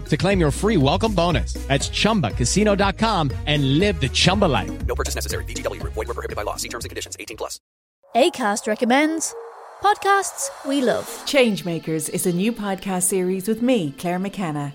to claim your free welcome bonus. That's ChumbaCasino.com and live the Chumba life. No purchase necessary. VGW. Void were prohibited by law. See terms and conditions. 18 plus. ACAST recommends podcasts we love. Changemakers is a new podcast series with me, Claire McKenna,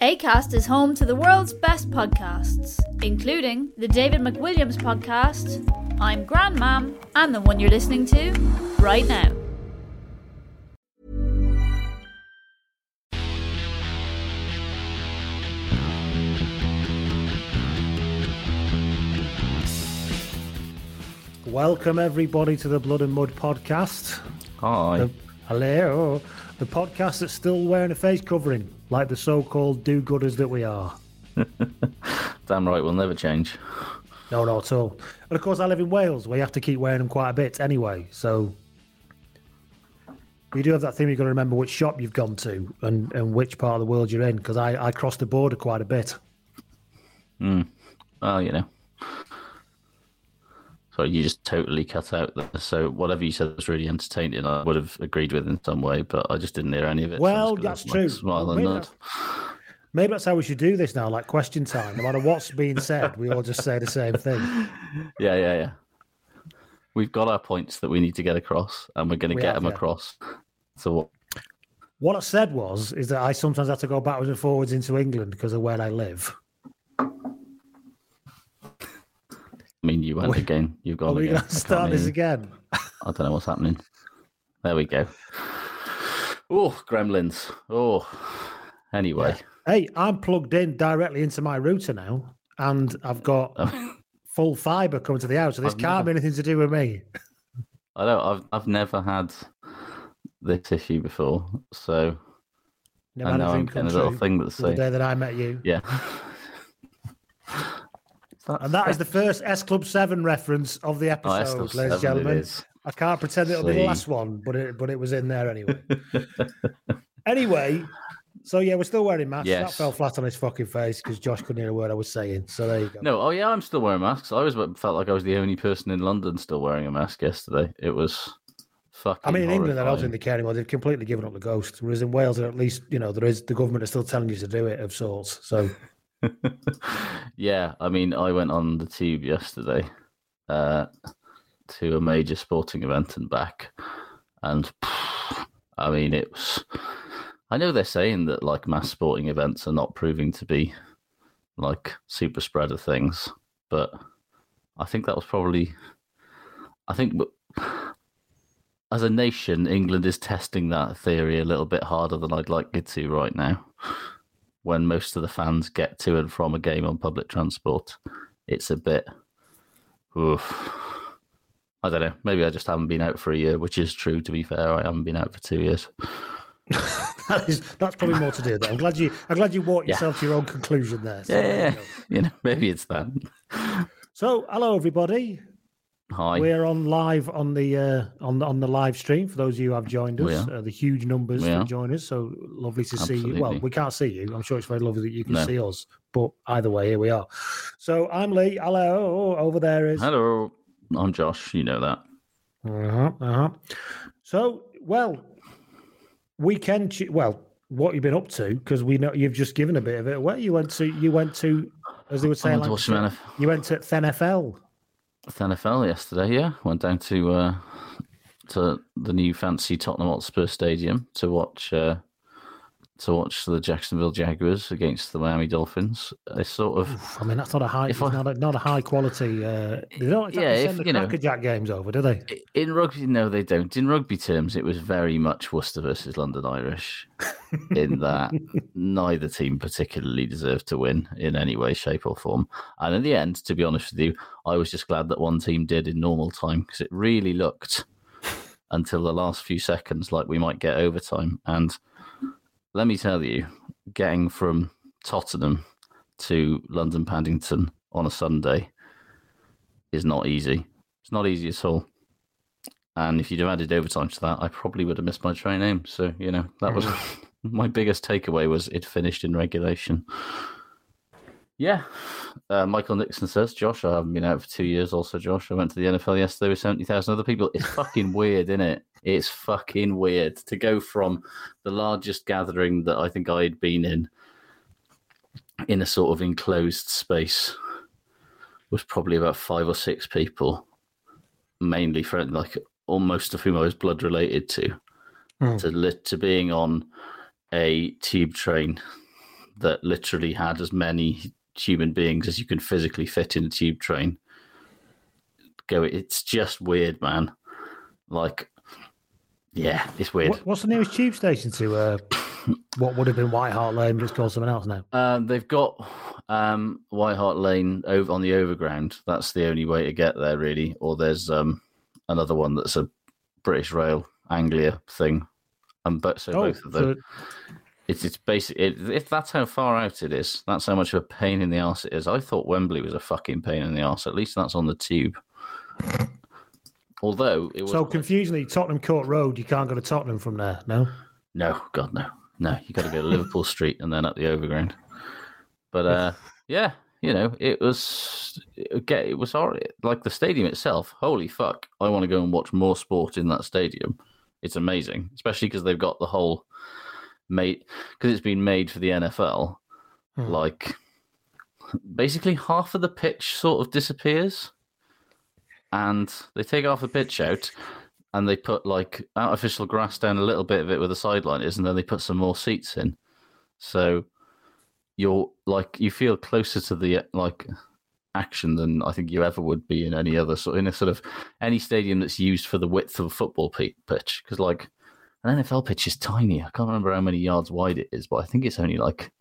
ACAST is home to the world's best podcasts, including the David McWilliams podcast, I'm Grandmam, and the one you're listening to right now. Welcome everybody to the Blood and Mud podcast. Hi. The, hello. The podcast that's still wearing a face covering, like the so-called do-gooders that we are. Damn right, we'll never change. No, not at all. And of course, I live in Wales, where you have to keep wearing them quite a bit anyway. So you do have that thing. You've got to remember which shop you've gone to and, and which part of the world you're in. Because I, I cross the border quite a bit. Mm. Well, you know. So you just totally cut out. The, so whatever you said was really entertaining. I would have agreed with in some way, but I just didn't hear any of it. Well, so that's true. Smile and maybe, nod. that's, maybe that's how we should do this now, like question time. No matter what's being said, we all just say the same thing. Yeah, yeah, yeah. We've got our points that we need to get across, and we're going to We get have, them yeah. across. So what? What I said was, is that I sometimes have to go backwards and forwards into England because of where I live. I mean, you went We- again. You've Are gone we again. going to start this again? I don't know what's happening. There we go. Oh, gremlins. Oh, anyway. Hey, I'm plugged in directly into my router now, and I've got oh. full fibre coming to the house, so this I've can't be never- anything to do with me. I don't. I've I've never had this issue before, so Never I know I'm getting a little thing that's till the day that I met you. yeah. And that is the first S Club 7 reference of the Oh, episode, Club ladies and gentlemen. I can't pretend it'll be the last one, but it, but it was in there anyway. anyway, so yeah, we're still wearing masks. That fell flat on his fucking face because Josh couldn't hear a word I was saying. So there you go. No, oh yeah, I'm still wearing masks. I always felt like I was the only person in London still wearing a mask yesterday. It was fucking. I mean, in England, I don't think they care anymore. They've completely given up the ghost. Whereas in Wales, at least, you know, there is the government is still telling you to do it of sorts. So yeah, I mean, I went on the tube yesterday uh, to a major sporting event and back, and I mean, it was. I know they're saying that like mass sporting events are not proving to be like super spreader things, but I think that was probably. I think as a nation, England is testing that theory a little bit harder than I'd like it to right now when most of the fans get to and from a game on public transport, it's a bit. Oof. I don't know. Maybe I just haven't been out for a year, which is true. To be fair, I haven't been out for two years. that is, that's probably more to do with it. I'm glad you. I'm glad you walked Yeah. yourself to your own conclusion there. So, Yeah, yeah. you know, maybe it's that. So, hello everybody. Hi. We're on live on the uh, on the, on the live stream. For those of you who have joined us, uh, the huge numbers We that join us. So lovely to see you. Well, we can't see you. I'm sure it's very lovely that you can No. see us. But either way, here we are. So I'm Lee. Hello. Over there is. Hello, I'm Josh. You know that. Uh-huh, uh-huh. So, well, weekend. ch- Well, what you've been up to? Because we know you've just given a bit of it away. You went to. You went to, as they would say, went to watch some NF you went to NFL. NFL yesterday. Yeah, went down to uh, to the new fancy Tottenham Hotspur Stadium to watch uh, to watch the Jacksonville Jaguars against the Miami Dolphins. I sort of I mean, that's not a high. It's If I- not a, not a high quality. Uh, they don't exactly Yeah, if, send the you know- crackerjack games over, do they? in rugby. No, they don't. In rugby terms, it was very much Worcester versus London Irish. In that neither team particularly deserved to win in any way, shape, or form. And in the end, to be honest with you, I was just glad that one team did in normal time because it really looked until the last few seconds like we might get overtime. And let me tell you, getting from Tottenham to London Paddington on a Sunday is not easy. It's not easy at all. And if you'd have added overtime to that, I probably would have missed my train home. So, you know, that was my biggest takeaway was it finished in regulation. Yeah. Uh, Michael Nixon says, Josh, I haven't been out for two years. Also, Josh, I went to the NFL yesterday with 70,000 other people. It's fucking weird, isn't it? It's fucking weird to go from the largest gathering that I think I'd been in, in a sort of enclosed space, was probably about five or six people, mainly friend, like almost of whom I was blood related to, Hmm. to, lit, to being on a tube train that literally had as many human beings as you can physically fit in a tube train. Go, it's just weird, man. Like, yeah, it's weird. What, what's the nearest tube station to uh, what would have been White Hart Lane, but it's called something else now? Um, they've got um, White Hart Lane over on the overground. That's the only way to get there, really. Or there's um, another one that's a British Rail Anglia thing. And but so Oh, both of them. so- It's it's basically it, if that's how far out it is. That's how much of a pain in the arse it is. I thought Wembley was a fucking pain in the arse. At least that's on the tube. Although it was So confusingly, Tottenham Court Road, you can't go to Tottenham from there. No. No, God, no, no. You got to go to Liverpool Street and then up the overground. But uh, yeah, you know, it was okay. it was all right. like the stadium itself. Holy fuck! I want to go and watch more sport in that stadium. It's amazing, especially because they've got the whole made because it's been made for the NFL. Hmm. Like basically half of the pitch sort of disappears, and they take half the pitch out, and they put like artificial grass down a little bit of it where the sideline is, and then they put some more seats in. So you're like you feel closer to the like action than I think you ever would be in any other sort in a sort of any stadium that's used for the width of a football pi- pitch. Because like an NFL pitch is tiny. I can't remember how many yards wide it is, but I think it's only like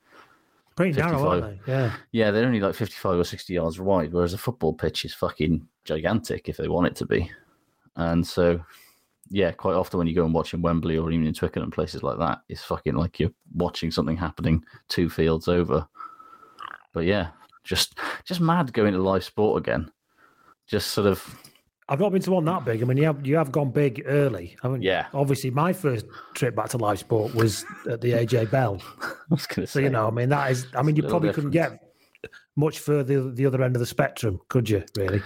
Pretty narrow, aren't 55. they? Yeah. yeah, they're only like 55 or 60 yards wide, whereas a football pitch is fucking gigantic if they want it to be. And so, yeah, quite often when you go and watch in Wembley or even in Twickenham and places like that, it's fucking like you're watching something happening two fields over. But yeah, just just mad going to live sport again. Just sort of, I've not been to one that big. I mean, you have you have gone big early, haven't you? Yeah. Obviously, my first trip back to live sport was at the AJ Bell. I was going to So say, you know, I mean, that is. I mean, you probably couldn't get much further the other end of the spectrum, could you? Really?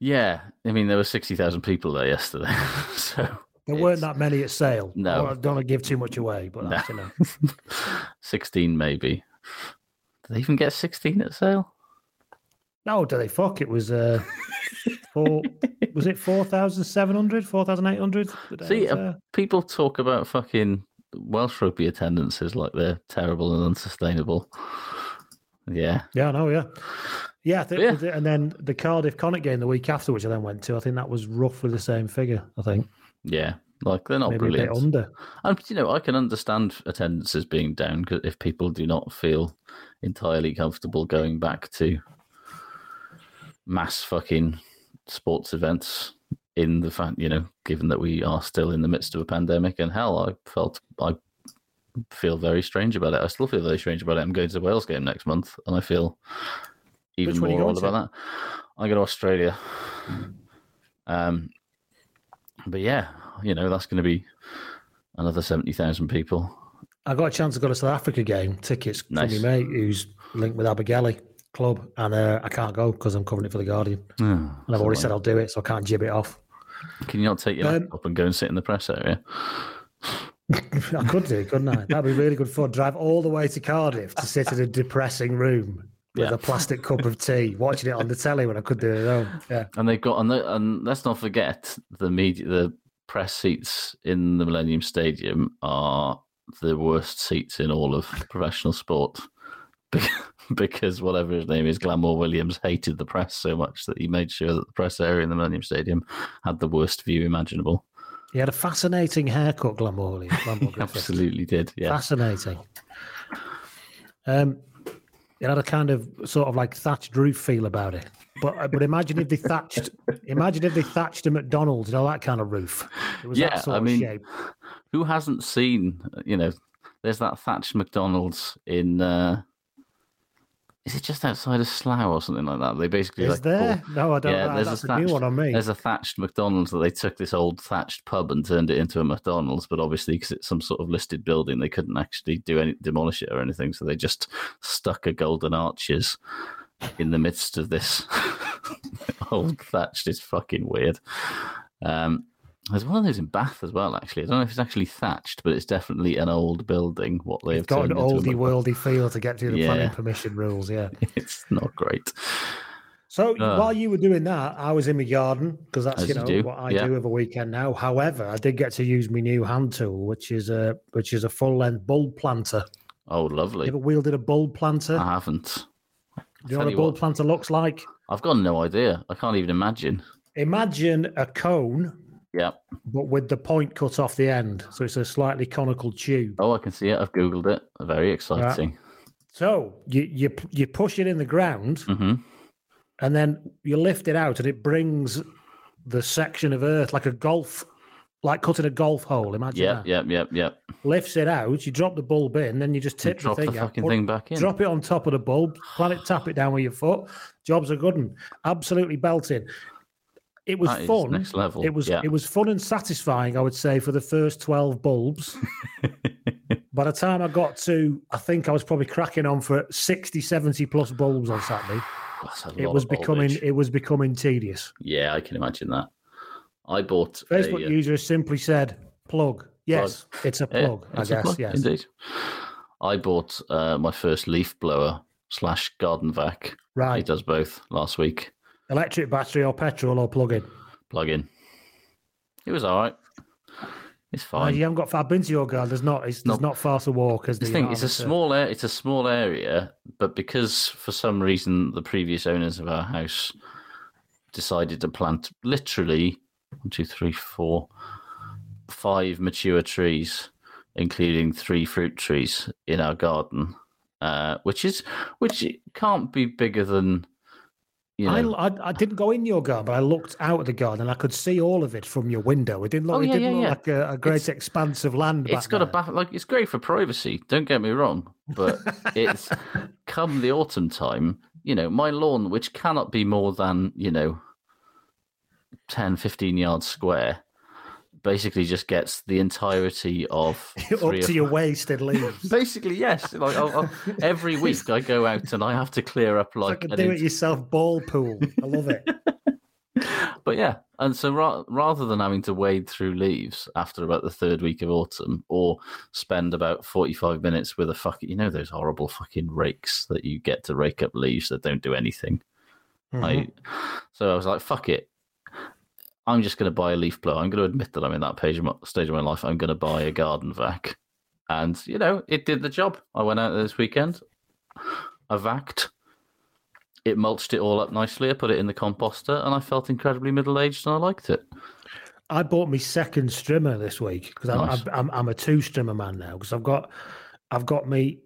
yeah, I mean, there were 60,000 people there yesterday. so There weren't that many at sale. No. I don't want to give too much away, but you know. 16 maybe. Did they even get 16 at sale? No, do they fuck? It was uh, four. was it four thousand seven hundred? Four thousand eight hundred? See, uh, people talk about fucking Welsh rugby attendances like they're terrible and unsustainable. Yeah. Yeah, I know. Yeah, yeah. Think, Yeah. and then the Cardiff Connacht game the week after, which I then went to. I think that was roughly the same figure. I think Yeah. Like they're not maybe a brilliant. bit under. And you know, I can understand attendances being down if people do not feel entirely comfortable going back to mass fucking sports events in the fact, you know, given that we are still in the midst of a pandemic, and hell, I felt I feel very strange about it. I still feel very strange about it. I'm going to the Wales game next month, and I feel even Which one are you more odd about that. I go to Australia. Um, but yeah, you know, that's going to be another 70,000 people. I got a chance to go to South Africa game tickets Nice. from my mate who's linked with Abigaili Club, and uh, I can't go because I'm covering it for the Guardian, and I've already said I'll do it, so I can't jib it off. Can you not take your Um, laptop and go and sit in the press area? I could do, couldn't I? That'd be really good fun. Drive all the way to Cardiff to sit in a depressing room with Yeah. a plastic cup of tea, watching it on the telly when I could do it at home. Yeah. And they've got, and, and let's not forget the media, the press seats in the Millennium Stadium are the worst seats in all of professional sport. Because whatever his name is, Glanmor Williams hated the press so much that he made sure that the press area in the Millennium Stadium had the worst view imaginable. He had a fascinating haircut, Glanmor. Absolutely did, yeah. Fascinating. Um, it had a kind of sort of like thatched roof feel about it. But uh, but imagine if they thatched, imagine if they thatched a McDonald's, you know that kind of roof. It was yeah, that sort I of mean, shape. who hasn't seen? You know, there's that thatched McDonald's in. Uh, is it just outside of Slough or something like that? They basically Is like there? pulled- No, I don't Yeah, know. there's That's a a new thatched, one on me. There's a thatched McDonald's that they took this old thatched pub and turned it into a McDonald's, but obviously because it's some sort of listed building, they couldn't actually do any demolish it or anything, so they just stuck a golden arches in the midst of this old thatched. It's fucking weird. Um, there's one of those in Bath as well. Actually, I don't know if it's actually thatched, but it's definitely an old building. What they It's got an turned into a oldie worldy feel to get through the Yeah. planning permission rules. Yeah. It's not great. So Uh. while you were doing that, I was in my garden because that's you you know do, what I yeah. do over weekend now. However, I did get to use my new hand tool, which is a which is a full length bulb planter. Oh, lovely. You ever wielded a bulb planter? I haven't. do you know what a bulb what. planter looks like? I've got no idea. I can't even imagine. Imagine a cone, Yeah. but with the point cut off the end, so it's a slightly conical tube. Oh, I can see it. I've googled it. Very exciting. So you you you push it in the ground, hmm and then you lift it out, and it brings the section of earth like a golf, like cutting a golf hole. Imagine Yep, that. yep, yep, yep. lifts it out. You drop the bulb in, then you just tip drop the the thing out, fucking put- thing back in. Drop it on top of the bulb, plant it, tap it down with your foot. Jobs are good and absolutely belting. It was That fun. next level, It was yeah. it was fun and satisfying, I would say, for the first twelve bulbs. By the time I got to, I think I was probably cracking on for 60, 70 plus bulbs on Saturday. That's a It was becoming voltage. it was becoming tedious. Yeah, I can imagine that. I bought Facebook a, uh, user simply said plug. Yes, it's a plug, it's I guess. plug, yes. Indeed. I bought uh, my first leaf blower slash garden vac. He Right. does both last week. Electric battery or petrol or plug in. Plug in. It was all right. It's Uh, fine. you haven't got. I've been to your garden. There's not. It's, there's not far to walk. As the thing it's a small area. It's a small area, but because for some reason the previous owners of our house decided to plant literally one, two, three, four, five mature trees, including three fruit trees in our garden, uh, which is which can't be bigger than you know. I, I, I didn't go in your garden, but I looked out at the garden and I could see all of it from your window. It didn't look. Oh, it yeah, didn't yeah, look yeah. like a, a great It's- expanse of land. It's got a there. bath like it's great for privacy. Don't get me wrong, but it's come the autumn time. You know, my lawn, which cannot be more than you know 10, 15 yards square, basically just gets the entirety of up to your waist in leaves. Basically, yes. Like I'll, I'll, every week, I go out and I have to clear up like, like a do int- it yourself ball pool. I love it. But yeah, and so ra- rather than having to wade through leaves after about the third week of autumn, or spend about forty-five minutes with a fucking, you know, those horrible fucking rakes that you get to rake up leaves that don't do anything. Mm-hmm. I, so I was like, fuck it. I'm just going to buy a leaf blower. I'm going to admit that I'm in that page of my, stage of my life. I'm going to buy a garden vac, and you know, it did the job. I went out this weekend. I vacked. It mulched it all up nicely. I put it in the composter, and I felt incredibly middle aged, and I liked it. I bought my second strimmer this week because I'm, Nice. I'm, I'm I'm a two strimmer man now because I've got I've got me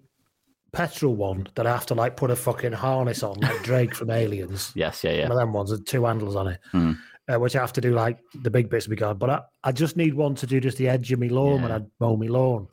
petrol one that I have to like put a fucking harness on like Drake from Aliens. Yes, yeah, yeah. One of them ones with two handles on it. Hmm. Uh, which I have to do like the big bits of my garden. But I, I just need one to do just the edge of my lawn when I mow my lawn,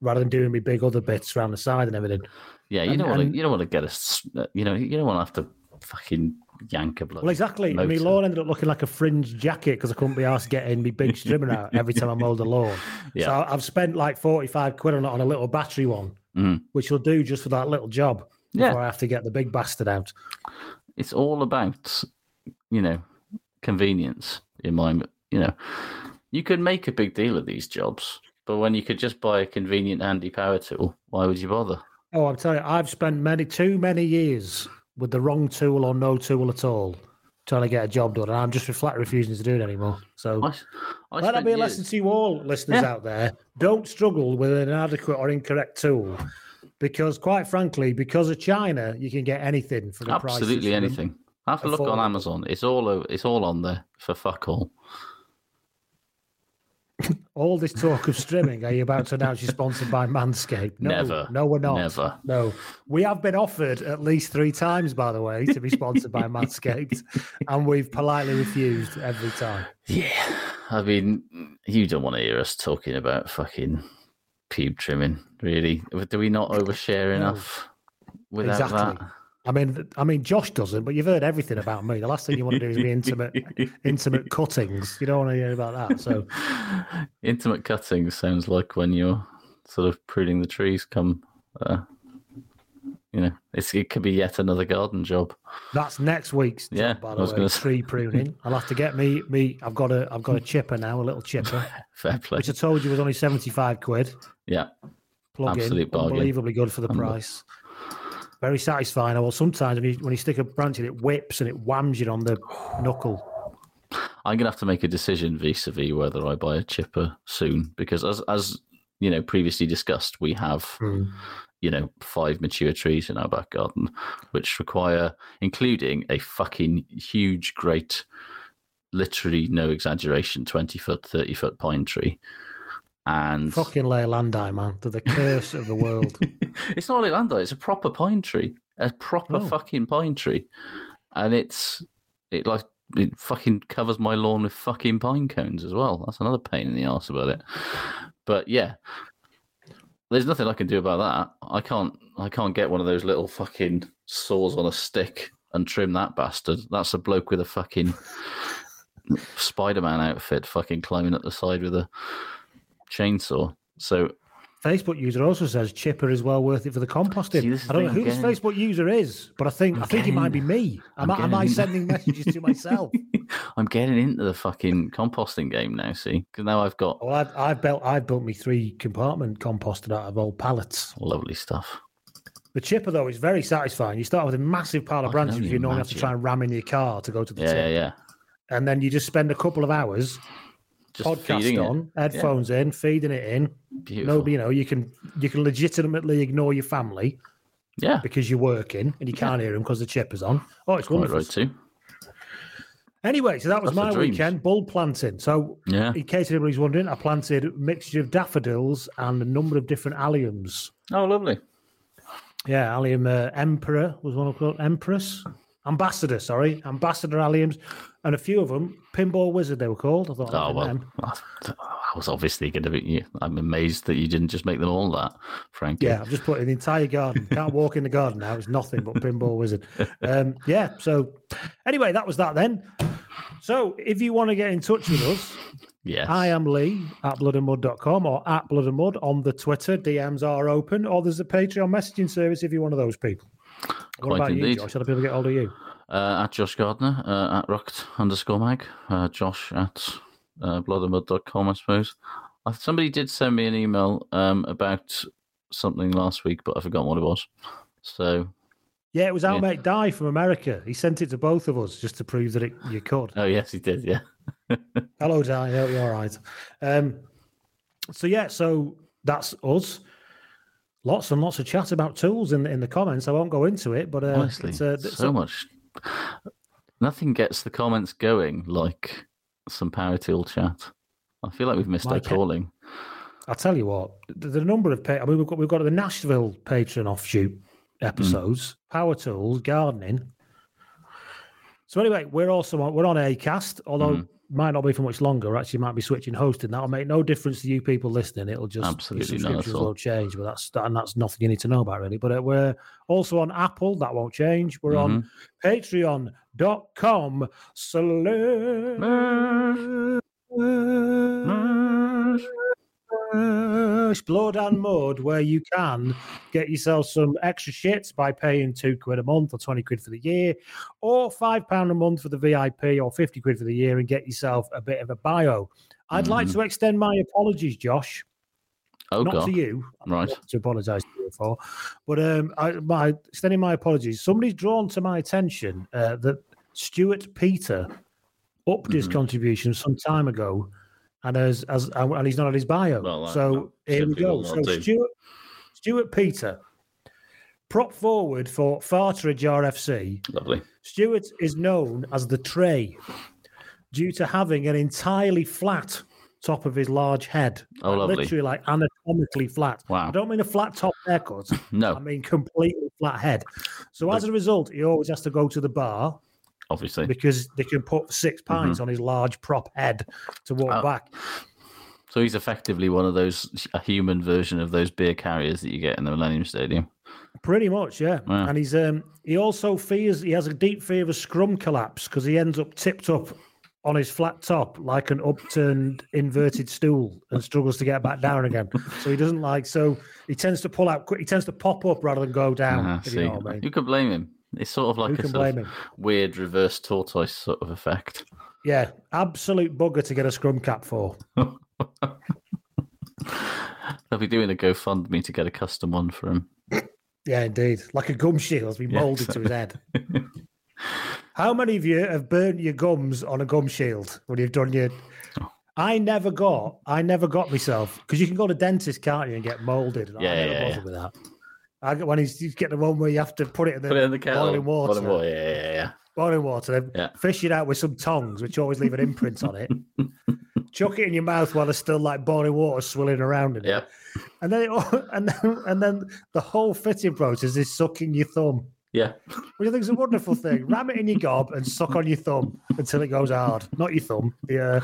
rather than doing my big other bits around the side and everything. Yeah, you And- don't want to. You don't want to get a. You know, you don't want to have to fucking yank a blood. Well, exactly. And my motor. lawn ended up looking like a fringe jacket because I couldn't be asked getting my big strimmer out every time I mowed the lawn. Yeah. So I've spent like 45 quid on it on a little battery one, Mhm. which will do just for that little job Yeah. before I have to get the big bastard out. It's all about, you know, convenience. In my, you know, you could make a big deal of these jobs, but when you could just buy a convenient, handy power tool, why would you bother? Oh, I'm telling you, I've spent many, too many years with the wrong tool or no tool at all trying to get a job done. And I'm just flat refusing to do it anymore. So I let that be a years- lesson to you all, listeners Yeah. out there. Don't struggle with an inadequate or incorrect tool. Because quite frankly, because of China, you can get anything for the price. Absolutely anything. Have a look on. Amazon. It's all over, it's all on there for fuck all. All this talk of streaming, are you about to announce you're sponsored by Manscaped? No, Never. No, we're not. Never. No. We have been offered at least three times, by the way, to be sponsored by Manscaped, and we've politely refused every time. Yeah, I mean, you don't want to hear us talking about fucking pube trimming, really. Do we not overshare enough without exactly. that? I mean, I mean, Josh doesn't, but you've heard everything about me. The last thing you want to do is be intimate, intimate cuttings. You don't want to hear about that. So, Intimate cutting sounds like when you're sort of pruning the trees. Come, uh, you know, it's, it could be yet another garden job. That's next week's job, Yeah, by I the was way. gonna. Tree pruning. I'll have to get me me. I've got a I've got a chipper now, a little chipper, Fair play. which I told you was only seventy five quid. Yeah, Plug Absolute in, bargain. unbelievably good for the price. Very satisfying. Well, sometimes when you when you stick a branch in, it whips and it whams you on the knuckle. I'm gonna have to make a decision vis-a-vis whether I buy a chipper soon because, as as you know, previously discussed, we have Hmm. you know five mature trees in our back garden, which require, including a fucking huge, great, literally no exaggeration, twenty foot, thirty foot pine tree, and Fucking Leylandii, man. They're the curse of the world. it's not Orlando. It's a proper pine tree, a proper Oh. fucking pine tree, and it's it like it fucking covers my lawn with fucking pine cones as well. That's another pain in the ass about it. But yeah, there's nothing I can do about that. I can't. I can't get one of those little fucking saws on a stick and trim that bastard. That's a bloke with a fucking Spider-Man outfit, fucking climbing up the side with a chainsaw. So Facebook user also says chipper is well worth it for the composting. See, I don't know who this. Facebook user is, but I think I think it might be me. Am, I, am I sending messages to myself? I'm getting into the fucking composting game now. See, because now I've got Well, I've, I've built I've built me three compartment composted out of old pallets. lovely stuff. The chipper though is very satisfying. You start with a massive pile of branches you normally have to try and ram in your car to go to the Yeah, tip, yeah, yeah. and then you just spend a couple of hours Just podcast feeding it. on, headphones in, feeding it in. Beautiful. No, you know you can you can legitimately ignore your family Yeah, because you're working and you can't hear them because the chipper's on. Oh, it's wonderful. right too. Anyway, so that was That's my weekend bulb planting. So, Yeah. in case anybody's wondering, I planted a mixture of daffodils and a number of different alliums. Oh, lovely. Yeah, allium uh, emperor was one of called empress, ambassador. Sorry, ambassador alliums, and a few of them pinball wizard. They were called. I thought. Oh well. I was obviously going to be. I'm amazed that you didn't just make them all that, frankly. Yeah, I've just put in the entire garden. Can't walk in the garden now. It's nothing but pinball wizard. Um, yeah. So, anyway, that was that then. So, if you want to get in touch with us, Yes. I am Lee at bloodandmud.com or at bloodandmud on the Twitter. DMs are open, or there's a Patreon messaging service if you're one of those people. What Quite about you, indeed. Josh? How do people get hold of you? Uh, at Josh Gardner, uh, at Rucked underscore mag, uh, Josh at uh, bloodandmud.com, I suppose. Uh, somebody did send me an email um, about something last week, but I forgot what it was. So, Yeah, it was our Yeah. mate Di from America. He sent it to both of us just to prove that it, you could. oh, yes, he did, yeah. Hello, Di. I hope you're all right. Um, so yeah, so that's us. Lots and lots of chat about tools in the, in the comments. I won't go into it, but uh, Honestly, it's, uh, it's so much. Nothing gets the comments going like some power tool chat. I feel like we've missed our Like it. calling. I'll tell you what. The, the number of pa- I mean, we've got we've got the Nashville patron offshoot episodes, power tools, gardening. So anyway, we're also on, we're on Acast, although Mhm. Might not be for much longer. Actually, might be switching hosting. That'll make no difference to you people listening. It'll just Absolutely your not at subscriptions all. won't change. But that's that, and that's nothing you need to know about really. But uh, we're also on Apple. That won't change. We're on Mm-hmm. Patreon.com slash blood and mud where you can get yourself some extra shits by paying two quid a month or 20 quid for the year or five pound a month for the vip or 50 quid for the year and get yourself a bit of a bio i'd like to extend my apologies josh Oh, not God. to you I'm Right. to apologize to you for but um I, my extending my apologies somebody's drawn to my attention uh, that stuart peter upped his Mhm. contribution some time ago and as as and he's not on his bio Well, so here we go so stuart stuart peter prop forward for Farteridge RFC Lovely. Stuart is known as the tray due to having an entirely flat top of his large head. Oh, Like, lovely. Literally like anatomically flat. Wow. I don't mean a flat top haircut. No. I mean completely flat head. So as a result, he always has to go to the bar Obviously. because they can put six pints on his large prop head to walk Mm-hmm. Oh. back. So he's effectively one of those a human version of those beer carriers that you get in the Millennium Stadium. Pretty much, yeah. And he's um he also fears he has a deep fear of a scrum collapse because he ends up tipped up on his flat top like an upturned inverted stool and struggles to get back down again. So he doesn't like so he tends to pull out quick he tends to pop up rather than go down. Uh-huh, you know what I mean. you can blame him. It's sort of like Who a sort of weird reverse tortoise sort of effect. Yeah, absolute bugger to get a scrum cap for. They'll be doing a GoFundMe to get a custom one for him. Yeah, indeed. Like a gum shield has been Yeah, moulded to his head. How many of you have burnt your gums on a gum shield when you've done your? Oh. I never got. I never got myself because you can go to dentist, can't you, and get moulded. and Yeah, I never yeah, bothered yeah. with that. I got when he's you get the one where you have to put it in the, Put it in the kettle. boiling water, Boiling water, Yeah, yeah, yeah. boiling water, then Yeah. fish it out with some tongs, which always leave an imprint on it. Chuck it in your mouth while there's still like boiling water swilling around in it. Yep. And then, it, and then, and then the whole fitting process is sucking your thumb, Yeah. which I think is a wonderful thing. Ram it in your gob and suck on your thumb until it goes hard. Not your thumb. Yeah.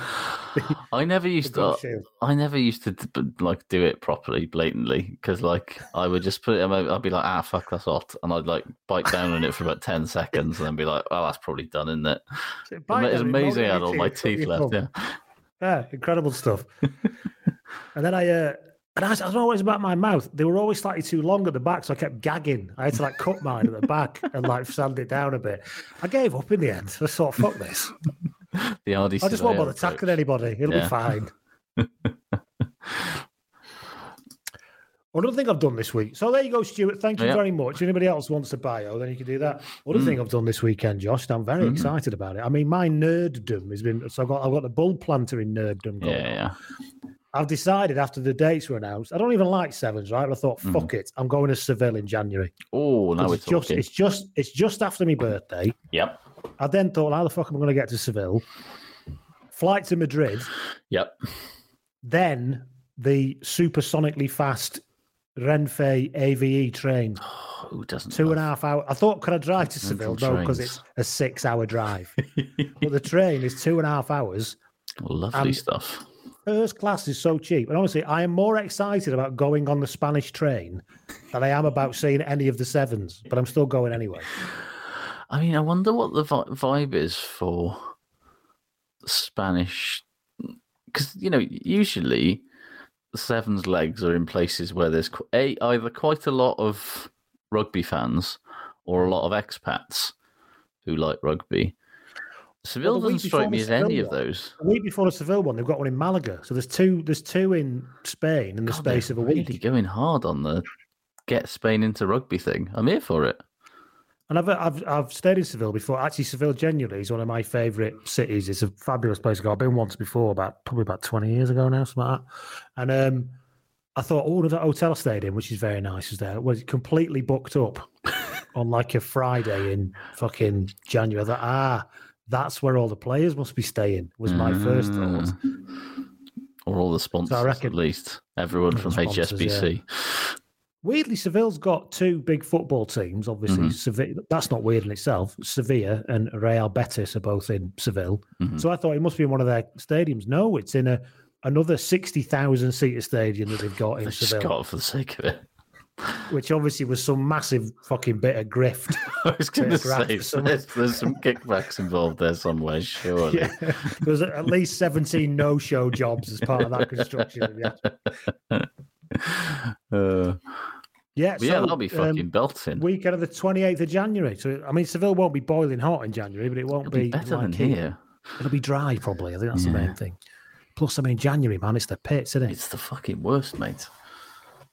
uh, I never used to. shield. I never used to like do it properly, blatantly, because like I would just put it. I'd be like, ah, fuck, that's hot, and I'd like bite down on it for about ten seconds, and then be like, oh, that's probably done, isn't it? bite it's it amazing. I had all my teeth left. thumb. Yeah. Yeah, incredible stuff. and then I, uh, and I was, always about my mouth. They were always slightly too long at the back, so I kept gagging. I had to like cut mine at the back and like sand it down a bit. I gave up in the end. I thought, fuck this. The RD I just won't bother tackling anybody. It'll Yeah. be fine. Another thing I've done this week. So there you go, Stuart. Thank you Yeah. very much. If anybody else wants a bio, then you can do that. Other Mm. thing I've done this weekend, Josh, and I'm very Mhm. excited about it. I mean, my nerddom has been so I've got I've got the bull planter in nerddom going. Yeah, on. I've decided after the dates were announced, I don't even like sevens, right? But I thought, mm. fuck it, I'm going to Seville in January. Oh, now it's just talking. it's just it's just after my birthday. Yep. I then thought, how the fuck am I going to get to Seville? Flight to Madrid, Yep. then the supersonically fast Renfe AVE train. Who doesn't? Two and a half hour. I thought, could I drive to Seville? No, because it's a six hour drive. but the train is two and a half hours. Lovely And- stuff. First class is so cheap. And honestly, I am more excited about going on the Spanish train than I am about seeing any of the sevens, but I'm still going anyway. I mean, I wonder what the vi- vibe is for Spanish, because you know, usually the sevens legs are in places where there's a either quite a lot of rugby fans or a lot of expats who like rugby. Seville Well, doesn't strike me the as any Seville of those. The week before the Seville one, they've got one in Malaga. So there's two. There's two in Spain in the God, space of a really week. going hard on the get Spain into rugby thing. I'm here for it. And I've, I've I've stayed in Seville before. Actually, Seville genuinely is one of my favourite cities. It's a fabulous place to go. I've been once before, about probably about twenty years ago now, something like that. And um, I thought, oh, the hotel I stayed in, which is very nice, was there was completely booked up on like a Friday in fucking January. I thought, ah, that's where all the players must be staying. Was my first thought. Mm. Or all the sponsors, I reckon- at least. Everyone from sponsors, HSBC. Weirdly, Seville's got two big football teams. Obviously, Mhm. Sevilla, that's not weird in itself. Sevilla and Real Betis are both in Seville. Mhm. So I thought it must be in one of their stadiums. No, it's in a another sixty thousand seater stadium that they've got in They just Seville, got it for the sake of it. Which obviously was some massive fucking bit of grift. I was going to Bit of graft say there's, there's some kickbacks involved there somewhere, surely. Yeah, there was at least seventeen no-show jobs as part of that construction. Yeah, Uh, yeah, but yeah, so, that'll be fucking um, fucking belting. weekend of the twenty eighth of January. So I mean, Seville won't be boiling hot in January, but it won't It'll be be, better than like it- here. It'll be dry probably. I think that's the main thing. Plus, I mean, January, man, it's the pits, isn't it? It's the fucking worst, mate.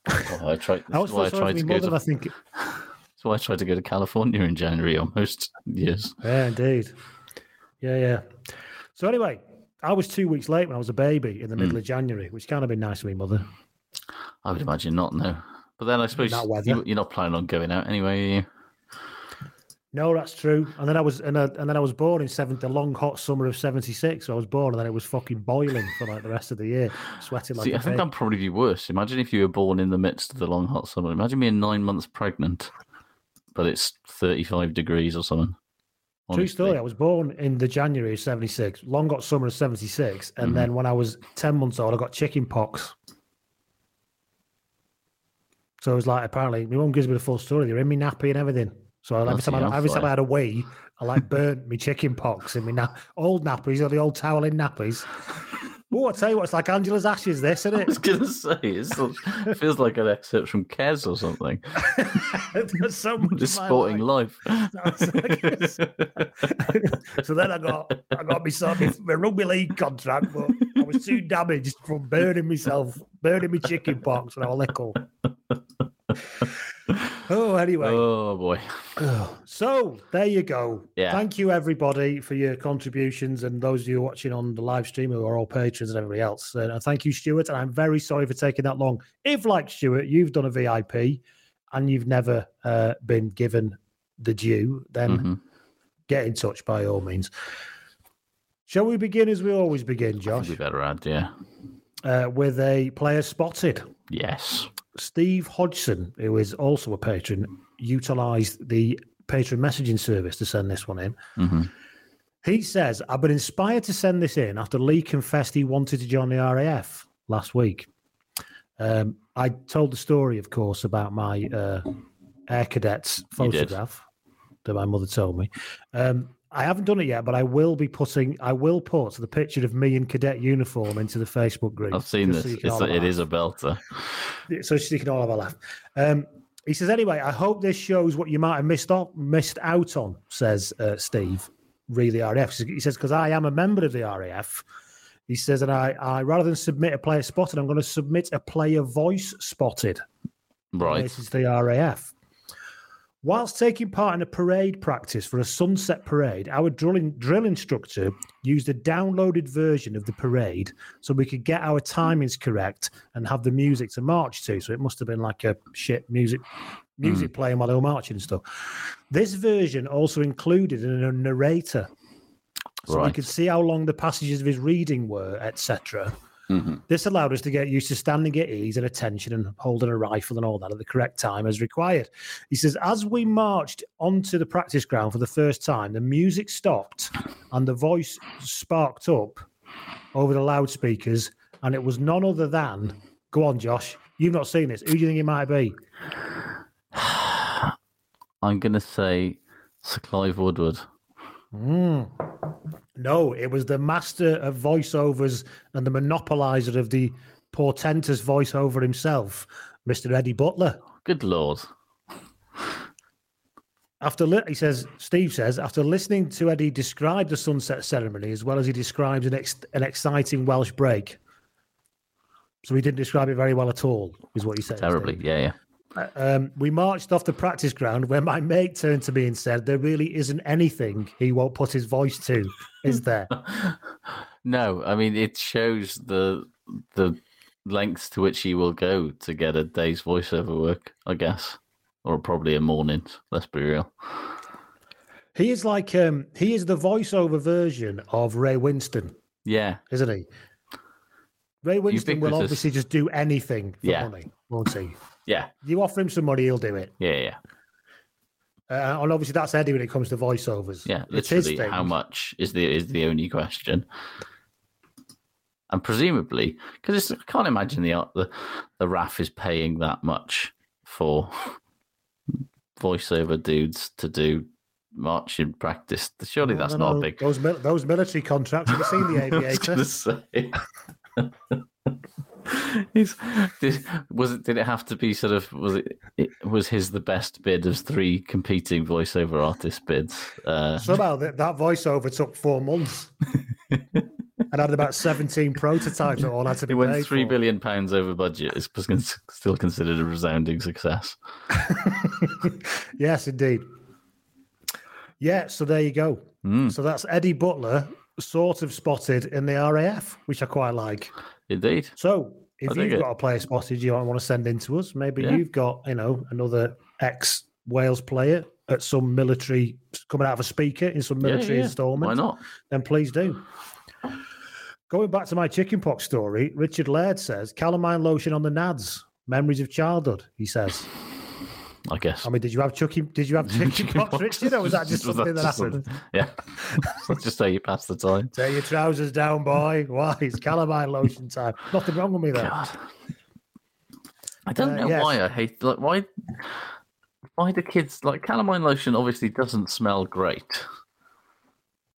Oh, I tried. I was That's why I tried for to go to. I think. That's why I tried to go to California in January almost. Yes. Yeah, indeed. Yeah, yeah. So anyway, I was two weeks late when I was a baby in the middle hmm. of January, which kind of been nice for me, mother. I would imagine not. No. But then I suppose you, you're not planning on going out anyway. No, that's true. And then I was, and, I, and then I was born in seven, the long hot summer of '76. So I was born, and then it was fucking boiling for like the rest of the year, sweating like See, I think that'd probably be worse. Imagine if you were born in the midst of the long hot summer. Imagine being nine months pregnant, but it's 35 degrees or something. True story. I was born in the January of '76, long hot summer of '76, and Mm-hmm. then when I was ten months old, I got chicken pox. So it was like apparently my mum gives me the full story. They're in me nappy and everything. So every time I, every time I had a wee, I like burnt me chicken pox in me na- old nappies or the old towel in nappies. Oh, I tell you what, it's like Angela's ashes. This isn't I was it? going to say, it feels like an excerpt from Kes or something. There's so much. My sporting life. life. so then I got I got myself my rugby league contract, but I was too damaged from burning myself, burning my chicken pox when I was little. Oh, anyway. oh, boy. So there you go. Yeah. Thank you everybody for your contributions and those of you watching on the live stream who are all patrons and everybody else. And thank you, Stuart. And I'm very sorry for taking that long. If, like Stuart, you've done a VIP and you've never uh, been given the due, then Mhm. get in touch by all means. Shall we begin as we always begin, Josh, we better add, yeah. uh, with a player spotted? Yes. Steve Hodgson, who is also a patron, utilised the patron messaging service to send this one in. hmm He says, I've been inspired to send this in after Lee confessed he wanted to join the RAF last week. Um, I told the story, of course, about my uh, air cadets photograph that my mother told me. Um, I haven't done it yet, but I will be putting, I will put the picture of me in cadet uniform into the Facebook group. I've seen this. so It's, a it is a belter. so you can all have a laugh. Um, he says, anyway, I hope this shows what you might have missed out, missed out on, says uh, Steve, really RAF. He says, because I am a member of the RAF. He says, and I, I rather than submit a player spotted, I'm going to submit a player voice spotted. Right. This is the RAF. Whilst taking part in a parade practice for a sunset parade, our drilling drill instructor used a downloaded version of the parade so we could get our timings correct and have the music to march to. So it must have been like a shit music music hmm. playing while they were marching and stuff. This version also included a narrator. So we could see how long the passages of his reading were, etc. Mhm. This allowed us to get used to standing at ease and attention and holding a rifle and all that at the correct time as required. He says, as we marched onto the practice ground for the first time, the music stopped and the voice sparked up over the loudspeakers, and it was none other than, go on, Josh, you've not seen this. Who do you think it might be? I'm going to say Sir Clive Woodward. Mm. No, it was the master of voiceovers and the monopolizer of the portentous voiceover himself, Mr. Eddie Butler. Good lord. After li- he says, Steve says, after listening to Eddie describe the sunset ceremony as well as he describes an, ex- an exciting Welsh break. So he didn't describe it very well at all, is what he said. Terribly. Yeah, yeah. Um, we marched off the practice ground where my mate turned to me and said, There really isn't anything he won't put his voice to, is there? No, I mean it shows the the lengths to which he will go to get a day's voiceover work, I guess, or probably a morning's. Let's be real. He is like um he is the voiceover version of Ray Winstone, Yeah, isn't he? Ray Winstone will obviously just do anything for Yeah. money, won't he? Yeah, You offer him some money, he'll do it. yeah, yeah, Uh, and obviously, that's Eddie when it comes to voiceovers. yeah. it's his Literally, how much is the is the only question. And presumably, because I can't imagine the the the RAF is paying that much for voiceover dudes to do marching practice. Surely that's not a big. Those those military contracts. Have you seen the aviator? He's, did, was it? Did it have to be sort of? Was it? it was his the best bid of three competing voiceover artist bids? Uh, Somehow that, that voiceover took four months and had about seventeen prototypes that all had to it be went paid three for. billion pounds over budget. It's still considered a resounding success. yes, indeed. Yeah, so there you go. Mm. So that's Eddie Butler, sort of spotted in the RAF, which I quite like. Indeed. So if I you've it. got a player spotted you want to send in to us, maybe Yeah. you've got, you know, another ex Wales player at some military coming out of a speaker in some Yeah, military yeah. installment. Why not? Then please do. Going back to my chickenpox story, Richard Laird says calamine lotion on the nads. Memories of childhood, he says. I guess. I mean, did you have chucky? Did you have chickenpox, Richard, or was that just Was something that just happened? Yeah. Just say you passed the time. Tear your trousers down, boy. Why? It's calamine lotion time. Nothing wrong with me there. God. I don't Uh, know yes. why I hate like why why the kids like calamine lotion obviously doesn't smell great.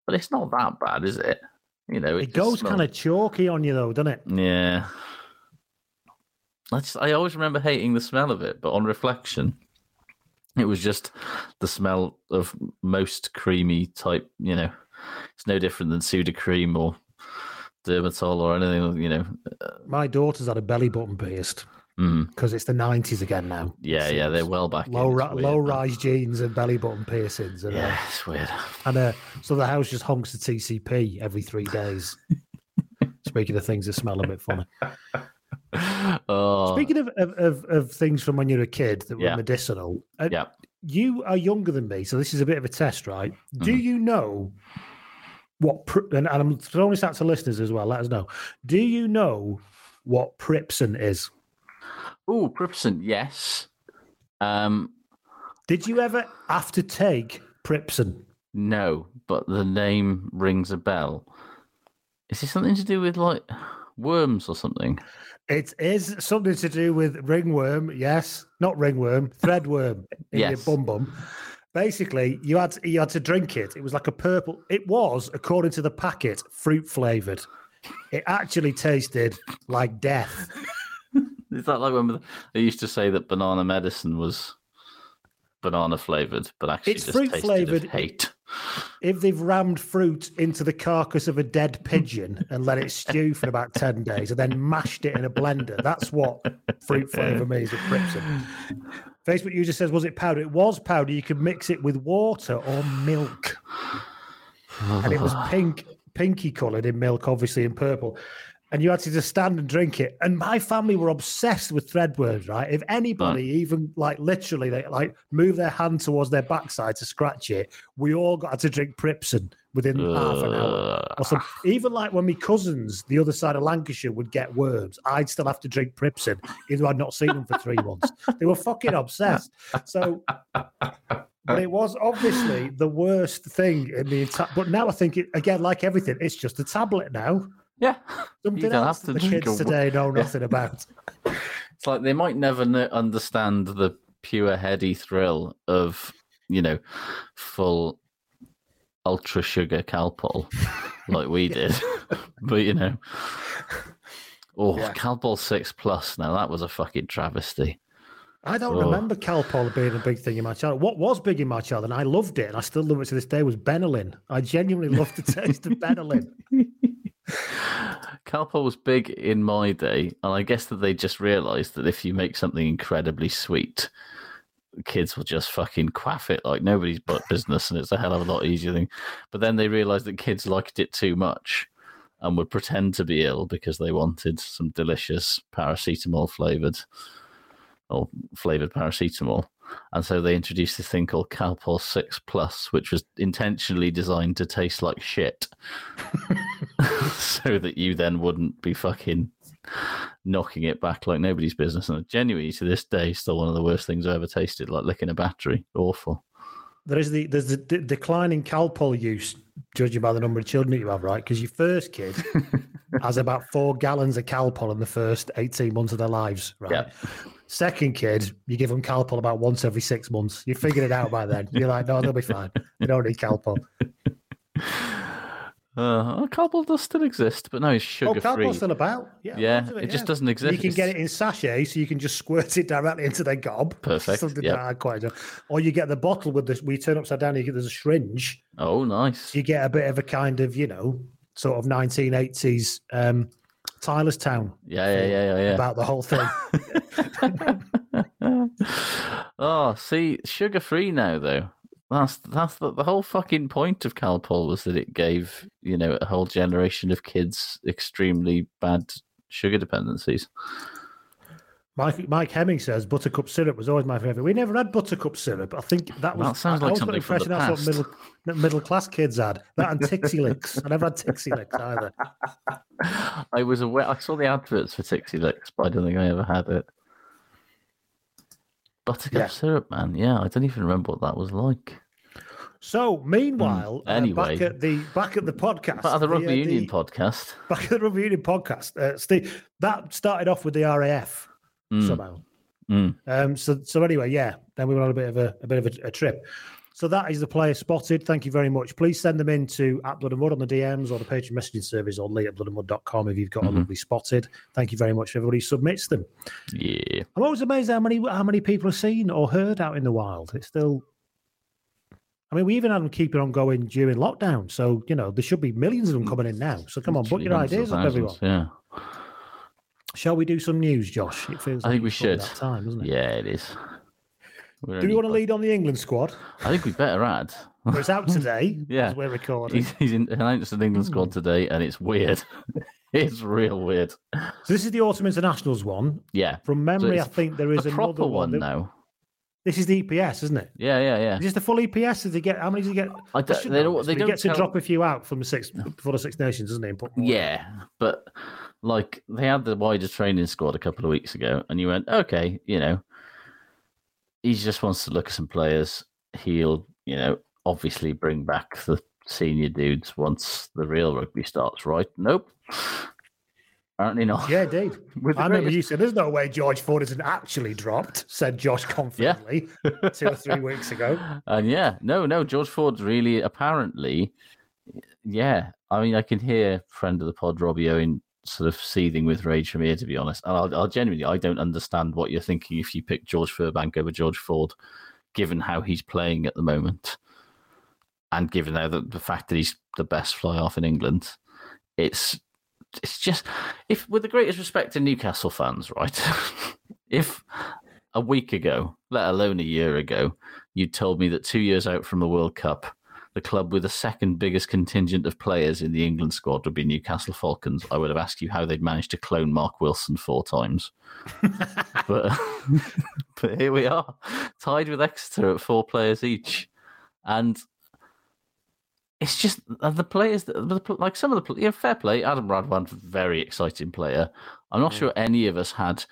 But it's not that bad, is it? You know, It goes kind of chalky on you, though, doesn't it? Yeah. I just I always remember hating the smell of it, but on reflection, it was just the smell of most creamy type, you know. It's no different than Sudocreme or Dermatol or anything, you know. My daughter's had a belly button pierced Mm. because it's the nineties again now. Yeah, yeah, they're well back. Low, ri- weird, low rise jeans and belly button piercings. And, Yeah, uh, it's weird. and uh, so the house just honks the TCP every three days. Speaking of things that smell a bit funny. Oh, Speaking of, of, of, things from when you were a kid that were Yeah. medicinal, uh, yeah. you are younger than me, so this is a bit of a test, right? Do Mm-hmm. you know what? And, and I'm throwing this out to listeners as well. Let us know. Do you know what Pripsen is? Oh, Pripsen, yes. Um, Did you ever have to take Pripsen? no, but the name rings a bell. Is this something to do with like worms or something? It is something to do with ringworm. Yes, not ringworm, threadworm in Yes. your bum bum. Basically, you had to, you had to drink it. It was like a purple. It was, according to the packet, fruit flavored. It actually tasted like death. Is that like when they used to say that banana medicine was banana flavored, but actually It's fruit flavoured. hate? If they've rammed fruit into the carcass of a dead pigeon and let it stew for about 10 days and then mashed it in a blender, that's what fruit flavour means with Pripsen. Facebook user says, was it powder? It was powder. You could mix it with water or milk. And it was pink, pinky coloured in milk, obviously in purple. And you had to just stand and drink it. And my family were obsessed with threadworms, right? If anybody even like literally they like move their hand towards their backside to scratch it, we all got to drink Pripsen within half an hour. Or some, even like when my cousins, the other side of Lancashire, would get worms, I'd still have to drink Pripsen, even though I'd not seen them for three months. They were fucking obsessed. So but it was obviously the worst thing in the entire. But now I think it again, like everything, it's just a tablet now. Yeah, Something You don't else have to the kids today know Yeah. nothing about. It's like they might never understand the pure heady thrill of, you know, full ultra sugar Calpol like we did. but, you know, oh, Yeah. Calpol 6 Plus. Now, that was a fucking travesty. I don't Oh. remember Calpol being a big thing in my childhood. What was big in my childhood, and I loved it, and I still love it to this day, was Benylin. I genuinely loved the taste of Benylin. Calpol was big in my day, and I guess that they just realised that if you make something incredibly sweet, kids will just fucking quaff it like nobody's but business, and it's a hell of a lot easier thing. But then they realised that kids liked it too much and would pretend to be ill because they wanted some delicious paracetamol flavoured or flavoured paracetamol. And so they introduced this thing called Calpol 6 Plus, which was intentionally designed to taste like shit. so that you then wouldn't be fucking knocking it back like nobody's business. And genuinely, to this day, still one of the worst things I ever tasted, like licking a battery. Awful. There is the there's the d- decline in Calpol use, judging by the number of children that you have, right? Because your first kid has about four gallons of Calpol in the first eighteen months of their lives, right? Yeah. Second kid, you give them Calpol about once every six months. You figured it out by then. You're like, no, they'll be fine. They don't need Calpol. Uh, Calpol does still exist, but no, it's Oh, sugar free. Calpol's still about. Yeah, Yeah, of it just doesn't exist. You can get it in sachet, so you can just squirt it directly into their gob. Perfect, Something yeah. that I quite enjoy. Or you get the bottle with this. We turn upside down. You get there's a syringe. Oh, nice. You get a bit of a kind of you know sort of 1980s um, Tyler's Town Yeah, yeah, yeah, yeah, yeah. about the whole thing. oh, see, sugar free now though. That's that's the, the whole fucking point of Calpol was that it gave you know a whole generation of kids extremely bad sugar dependencies. Mike, Mike Hemming says buttercup syrup was always my favourite. We never had buttercup syrup. I think that was. That sounds I, like I always something the from the that's what middle middle class kids had. That and Tixie Licks. I never had Tixylix either. I was aware. I saw the adverts for Tixylix, but I don't think I ever had it. Buttercup Yeah. syrup, man. Yeah, I don't even remember what that was like. So meanwhile, uh, Hmm, anyway. back at the back at the podcast, But at the Rugby uh, Union the- podcast, back at the Rugby Union podcast, uh, Steve, that started off with the RAF Mm. somehow. Mm. Um, so so anyway, yeah. Then we went on a bit of a, a bit of a, a trip. So that is the player spotted. Thank you very much. Please send them in to at Blood and Mud on the DMs or the Patreon messaging service or lee at bloodandmud.com if you've got Mhm. a lovely spotted. Thank you very much everybody who submits them. yeah. I'm always amazed how many how many people have seen or heard out in the wild. It's still I mean, we even had them keeping on going during lockdown. So, you know, there should be millions of them coming in now. So come on, put your ideas up, everyone. Yeah. Shall we do some news, Josh? It feels I like think we should. That time, doesn't it? Yeah, it is. We're Do we want to lead on the England squad? I think we better add. Well, It's out today Yeah. we're recording. He's, he's in, announced an England Hmm. squad today, and it's weird. it's real weird. So this is the Autumn Internationals one. Yeah. From memory, I think there is a another proper one that- now. This is the EPS, isn't it? Yeah, yeah, yeah. Is this the full EPS? Does he get how many does he get? I don't- they don't- they he don't gets to drop a few out from the six before the Six Nations, doesn't he? Yeah, but like they had the wider training squad a couple of weeks ago, and you went, okay, you know, he just wants to look at some players. He'll, you know, obviously bring back the senior dudes once the real rugby starts, right? Nope. Apparently not. Yeah, indeed. I remember you said, "There's no way George Ford isn't actually dropped," said Josh confidently two or three weeks ago. And yeah, no, no, George Ford's really apparently, yeah. I mean, I can hear friend of the pod Robbie Owen sort of seething with rage from here, to be honest. And I'll, I'll genuinely, I don't understand what you're thinking if you pick George Furbank over George Ford, given how he's playing at the moment, and given now the, the fact that he's the best fly off in England. It's it's just if with the greatest respect to Newcastle fans, right? if a week ago, let alone a year ago, you told me that two years out from the World Cup, the club with the second biggest contingent of players in the England squad would be Newcastle Falcons, I would have asked you how they'd managed to clone Mark Wilson four times. but but here we are, tied with Exeter at four players each, and it's just the players that like some of the yeah, fair play. Adam Radwan, very exciting player. I'm not sure any of us had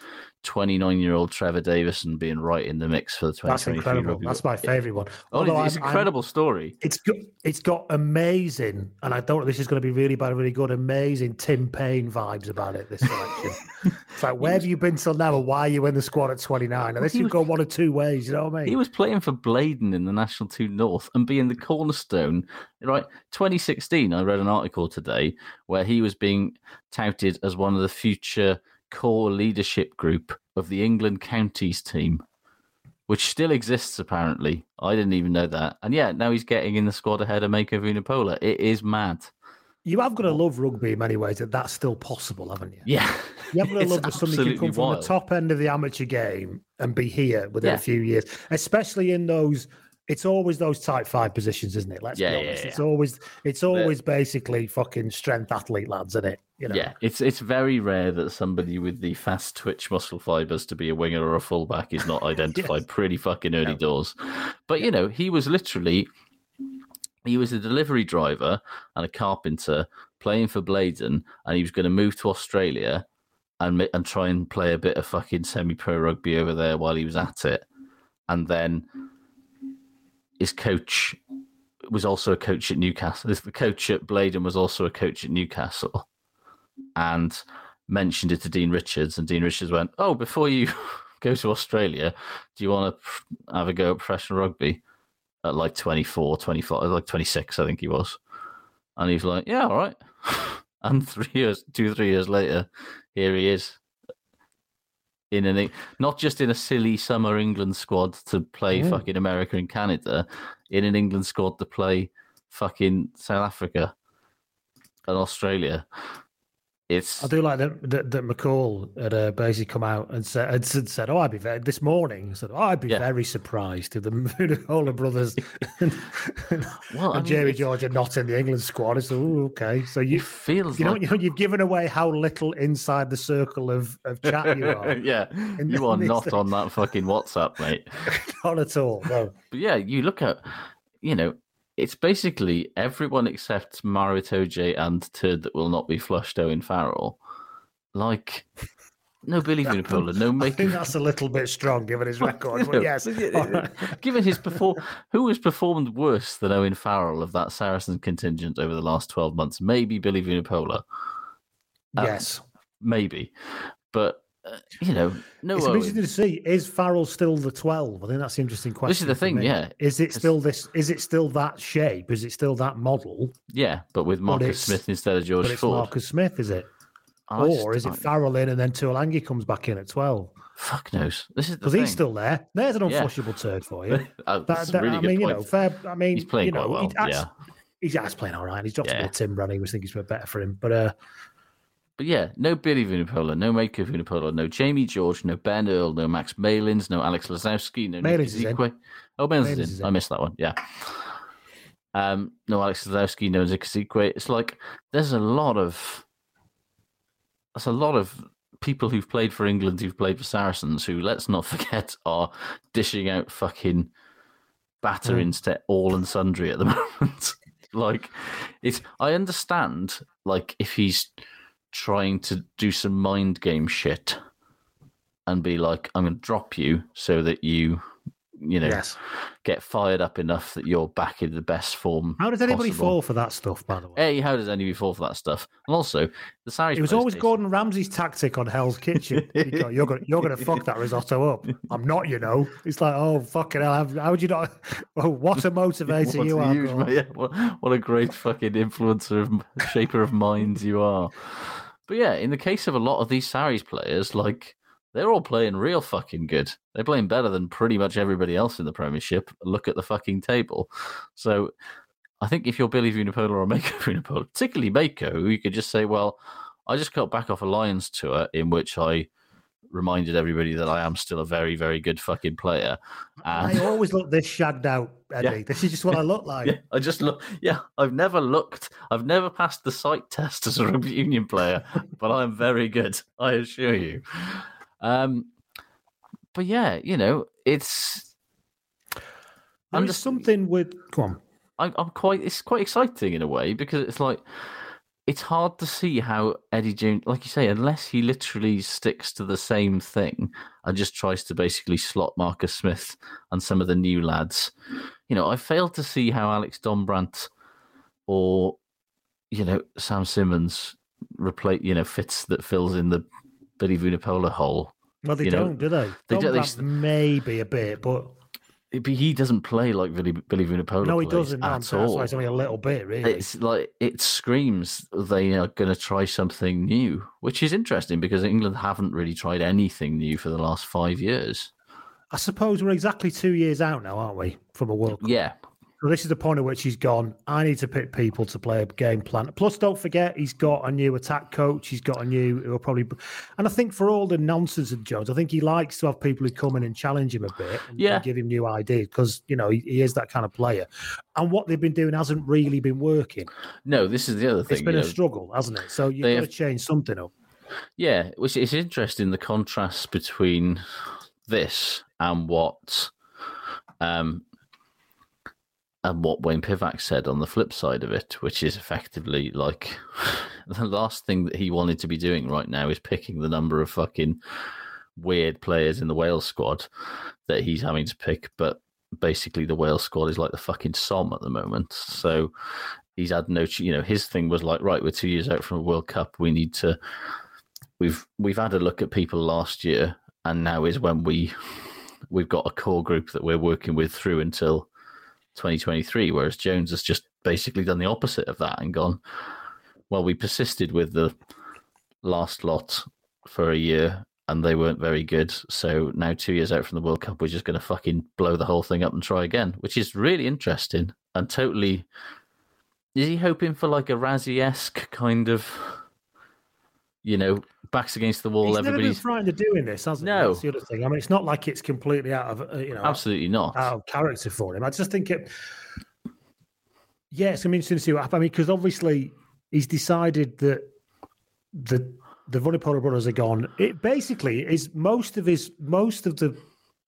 29 year old Trevor Davison being right in the mix for the 2023 That's incredible. Rugby That's my favourite one. Oh, Although it's an I'm- I'm- incredible story. It's got it's got amazing, and I don't. This is going to be really bad, really good, amazing Tim Payne vibes about it. This selection. it's like where have you been till now, and why are you in the squad at twenty nine? And this He could was- go one or two ways. You know what I mean? He was playing for Blaydon in the National Two North and being the cornerstone. Right, 2016. I read an article today where he was being touted as one of the future core leadership group of the England counties team, which still exists apparently. I didn't even know that. And yeah, now he's getting in the squad ahead of Mako Vunipola. It is mad. You have got to love rugby in many ways that that's still possible, haven't you? Yeah, You have got to love that somebody can come from wild. the top end of the amateur game and be here within Yeah. a few years, especially in those. It's always those type five positions, isn't it? Let's Yeah, be honest. yeah. It's always it's always basically fucking strength athlete lads, isn't it? You know. Yeah, it's it's very rare that somebody with the fast twitch muscle fibers to be a winger or a fullback is not identified pretty fucking early doors. But you know, he was literally he was a delivery driver and a carpenter playing for Blaydon, and he was going to move to Australia and and try and play a bit of fucking semi-pro rugby over there while he was at it, and then his coach was also a coach at Newcastle. The coach at Blaydon was also a coach at Newcastle, and mentioned it to Dean Richards, and Dean Richards went, "Oh, before you go to Australia, do you want to have a go at professional rugby?" At like 24, 25, like 26, I think he was. And he's like, yeah, all right. and three years, two, three years later, here he is in an not just in a silly summer England squad to play Mm. fucking America and Canada, in an England squad to play fucking South Africa and Australia. It's I do like that that, that McCall had uh, basically come out and said, and said, said, "Oh, I'd be very, this morning." Said, "Oh, I'd be Yeah. very surprised if the Vunipola brothers and, well, I and mean, it's- George are not in the England squad." It's oh, okay. So you it feels you know, like you know you've given away how little inside the circle of, of chat you are. yeah, in you are not on that fucking WhatsApp, mate. Not at all. No. But yeah, you look at, you know, it's basically everyone except Maro Itoje and Turd that will not be flushed Owen Farrell. Like, no Billy Vunipola, no I think that's a little bit strong given his record. But yes, Given his perform, who has performed worse than Owen Farrell of that Saracen contingent over the last twelve months? Maybe Billy Vunipola, Uh, yes. maybe, but uh, you know, no. It's interesting to see. Is Farrell still the twelve? I think that's the interesting question. This is the thing, yeah. Is it still this? Is it still that shape? Is it still that model? Yeah, but with Marcus it's- Smith instead of George but it's Ford. Marcus Smith, is it? I or just- is it Farrell in and then Tuilagi comes back in at twelve? Fuck knows. This is Because he's still there. There's an Yeah. unflushable turd for you. That- that's a that- really I good mean, you point. know, fair. I mean, He's playing you know, quite well, he- that's- yeah. He's, yeah, he's playing all right. He's dropped Yeah. a bit of Tim running, which I think he's better for him. But uh, But yeah, no Billy Vunipola, no Mako Vunipola, no Jamie George, no Ben Earl, no Max Malins, no Alex Lozowski, no Malins is in. Oh, Malins, is is in. I missed that one. Yeah. Um, no Alex Lozowski, no Nick It's like there's a lot of there's a lot of people who've played for England, who've played for Saracens, who let's not forget are dishing out fucking batterings to all and sundry at the moment. like it's I understand like if he's trying to do some mind game shit and be like, I'm gonna drop you so that you you know yes. get fired up enough that you're back in the best form. How does anybody possible. fall for that stuff? By the way, A, how does anybody fall for that stuff? And also, the Sarries it was always Gordon Ramsay's tactic on Hell's Kitchen. Go, you're going, you're going to fuck that risotto up. I'm not, you know. It's like, oh fucking hell! How, how would you not? Oh, what a motivator What you are. huge- yeah, what, what a great fucking influencer of shaper of minds you are. But yeah, in the case of a lot of these Sarries players, like they're all playing real fucking good. They're playing better than pretty much everybody else in the Premiership. Look at the fucking table. So I think if you're Billy Vunipola or Mako Vunipola, particularly Mako, you could just say, well, I just got back off a Lions tour in which I reminded everybody that I am still a very, very good fucking player. And I always look this shagged out, Eddie. Yeah. This is just what I look like. yeah, I just look. Yeah, I've never looked. I've never passed the sight test as a rugby union player, but I'm very good. I assure you. Um, but yeah, you know, it's. There is something with. Come on. I, I'm quite. It's quite exciting in a way because it's like it's hard to see how Eddie Jones, like you say, unless he literally sticks to the same thing and just tries to basically slot Marcus Smith and some of the new lads. You know, I failed to see how Alex Dombrandt or you know Sam Simmonds replace you know fits that fills in the Billy Vunipola hole. Well, they You don't, do they? they don't- they maybe a bit, But he doesn't play like Billy, Billy Vunipola. no, he doesn't. No, at that's all. why it's only a little bit, really. It's like it screams they are going to try something new, which is interesting because England haven't really tried anything new for the last five years. I suppose we're exactly two years out now, aren't we, from a World Cup? Yeah, So this is the point at which he's gone. I need to pick people to play a game plan. Plus, don't forget he's got a new attack coach. He's got a new. Who'll probably, and I think for all the nonsense of Jones, I think he likes to have people who come in and challenge him a bit and, Yeah. give him new ideas because you know he, he is that kind of player. And what they've been doing hasn't really been working. no, this is the other thing. It's been a know. struggle, hasn't it? So you've got to change something up. Yeah, which is interesting the contrast between this and what um and what Wayne Pivac said on the flip side of it, which is effectively like the last thing that he wanted to be doing right now is picking the number of fucking weird players in the Wales squad that he's having to pick. But basically, the Wales squad is like the fucking Somme at the moment. So he's had no, you know, his thing was like, right, we're two years out from a World Cup. We need to. We've we've had a look at people last year, and now is when we we've got a core group that we're working with through until 2023. Whereas Jones has just basically done the opposite of that and gone, well, we persisted with the last lot for a year and they weren't very good. So now, two years out from the World Cup, we're just going to fucking blow the whole thing up and try again, which is really interesting and totally. Is he hoping for like a Razzie esque kind of, you know, backs against the wall? He's everybody's never been frightened of doing this, hasn't No. he? That's the other thing. I mean, it's not like it's completely out of uh, you know absolutely not. out of character for him. I just think it. Yeah, it's gonna be interesting to see what happens. I mean, because obviously he's decided that the the Vunipola brothers are gone. It basically is most of his most of the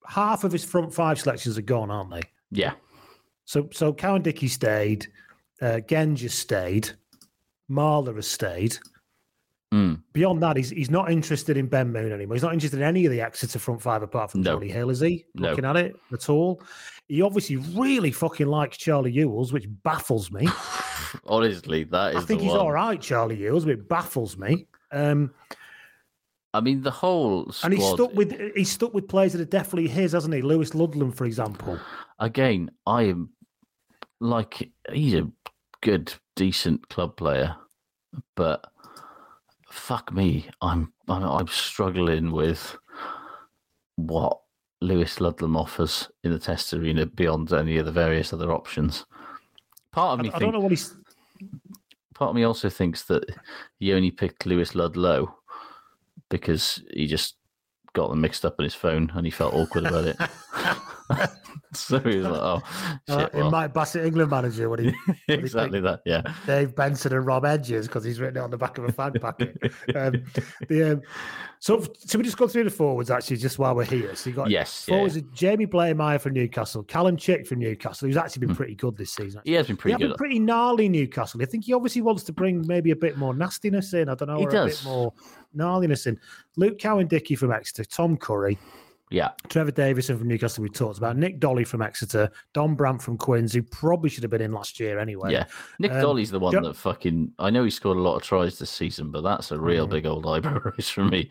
half of his front five selections are gone, aren't they? Yeah. So so Cowan Dickey stayed, uh, Genge has stayed, Marler has stayed. Mm. Beyond that, he's he's not interested in Ben Moon anymore. He's not interested in any of the Exeter front five apart from No. Jonny Hill, is he? No. Looking at it at all. He obviously really fucking likes Charlie Ewels, which baffles me. Honestly, that is I think he's one. all right, Charlie Ewels, but it baffles me. Um, I mean, the whole squad. and he's stuck with he's stuck with players that are definitely his, hasn't he? Lewis Ludlam, for example. again, I am like he's a good, decent club player, but fuck me, I'm I'm, I'm struggling with what Lewis Ludlam offers in the test arena beyond any of the various other options. Part of me, I think, don't know what he's. part of me also thinks that he only picked Lewis Ludlow because he just got them mixed up on his phone and he felt awkward about it. so he was like, "Oh, Uh, shit, in well." Mike Bassett England manager when he when he exactly picked that. Yeah, Dave Benson and Rob Hedges because he's written it on the back of a fan packet. um, the, um, so, so we just go through the forwards actually, just while we're here. So you got Yes, yeah, forwards: Jamie Blamire from Newcastle, Callum Chick from Newcastle, who's actually been pretty good this season. Hmm. he has been pretty good. been pretty gnarly Newcastle. I think he obviously wants to bring maybe a bit more nastiness in. I don't know, He or a does. bit more gnarliness in. Luke Cowan Dickey from Exeter, Tom Curry, yeah, Trevor Davison from Newcastle, we talked about, Nick Dolly from Exeter, Dombrandt from Quins, who probably should have been in last year anyway. yeah. Nick Um, Dolly's the one Jo- that fucking. I know he scored a lot of tries this season, but that's a real Mhm. big old eyebrow raise for me.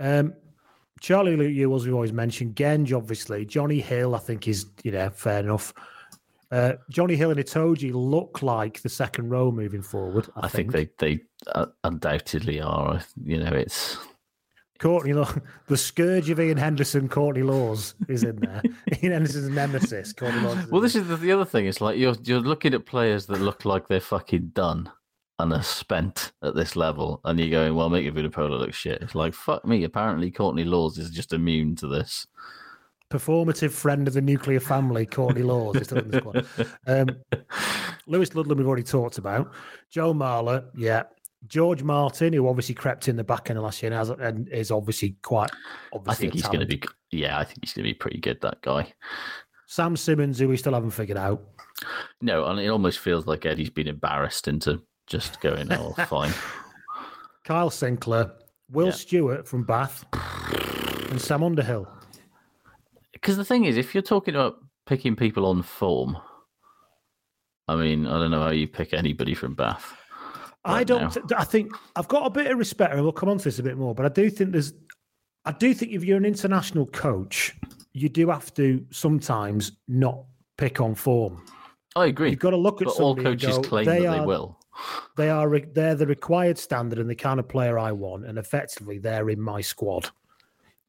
Um, Charlie Luke Ewels, we've always mentioned. Genge, obviously. Jonny Hill, I think, is, you know, fair enough. Uh, Jonny Hill and Itoje look like the second row moving forward. I, I think they they uh, undoubtedly are. You know, it's Courtney Law, the scourge of Iain Henderson, Courtney Lawes is in there. Iain Henderson's nemesis, Courtney Lawes. well. This is the, the other thing. It's like you're you're looking at players that look like they're fucking done and are spent at this level, and you're going, "Well, make your Vunipola look shit." It's like fuck me. Apparently, Courtney Lawes is just immune to this. performative friend of the nuclear family, Courtney Lawes, is still in the squad. Um, Lewis Ludlam, we've already talked about. Joe Marler, yeah. George Martin, who obviously crept in the back end of last year and, has, and is obviously quite. Obviously I think he's going to be. Yeah, I think he's going to be pretty good. That guy. Sam Simmonds, who we still haven't figured out. No, and it almost feels like Eddie's been embarrassed into just going, "Oh, fine." Kyle Sinckler, Will Yeah. Stuart from Bath, and Sam Underhill. Because the thing is, if you're talking about picking people on form, I mean, I don't know how you pick anybody from Bath. I don't. now. I think I've got a bit of respect, and we'll come on to this a bit more. But I do think there's. I do think if you're an international coach, you do have to sometimes not pick on form. I agree. You've got to look at but all and coaches go, claim they that are, they will. They are. re- They're the required standard and the kind of player I want, and effectively they're in my squad.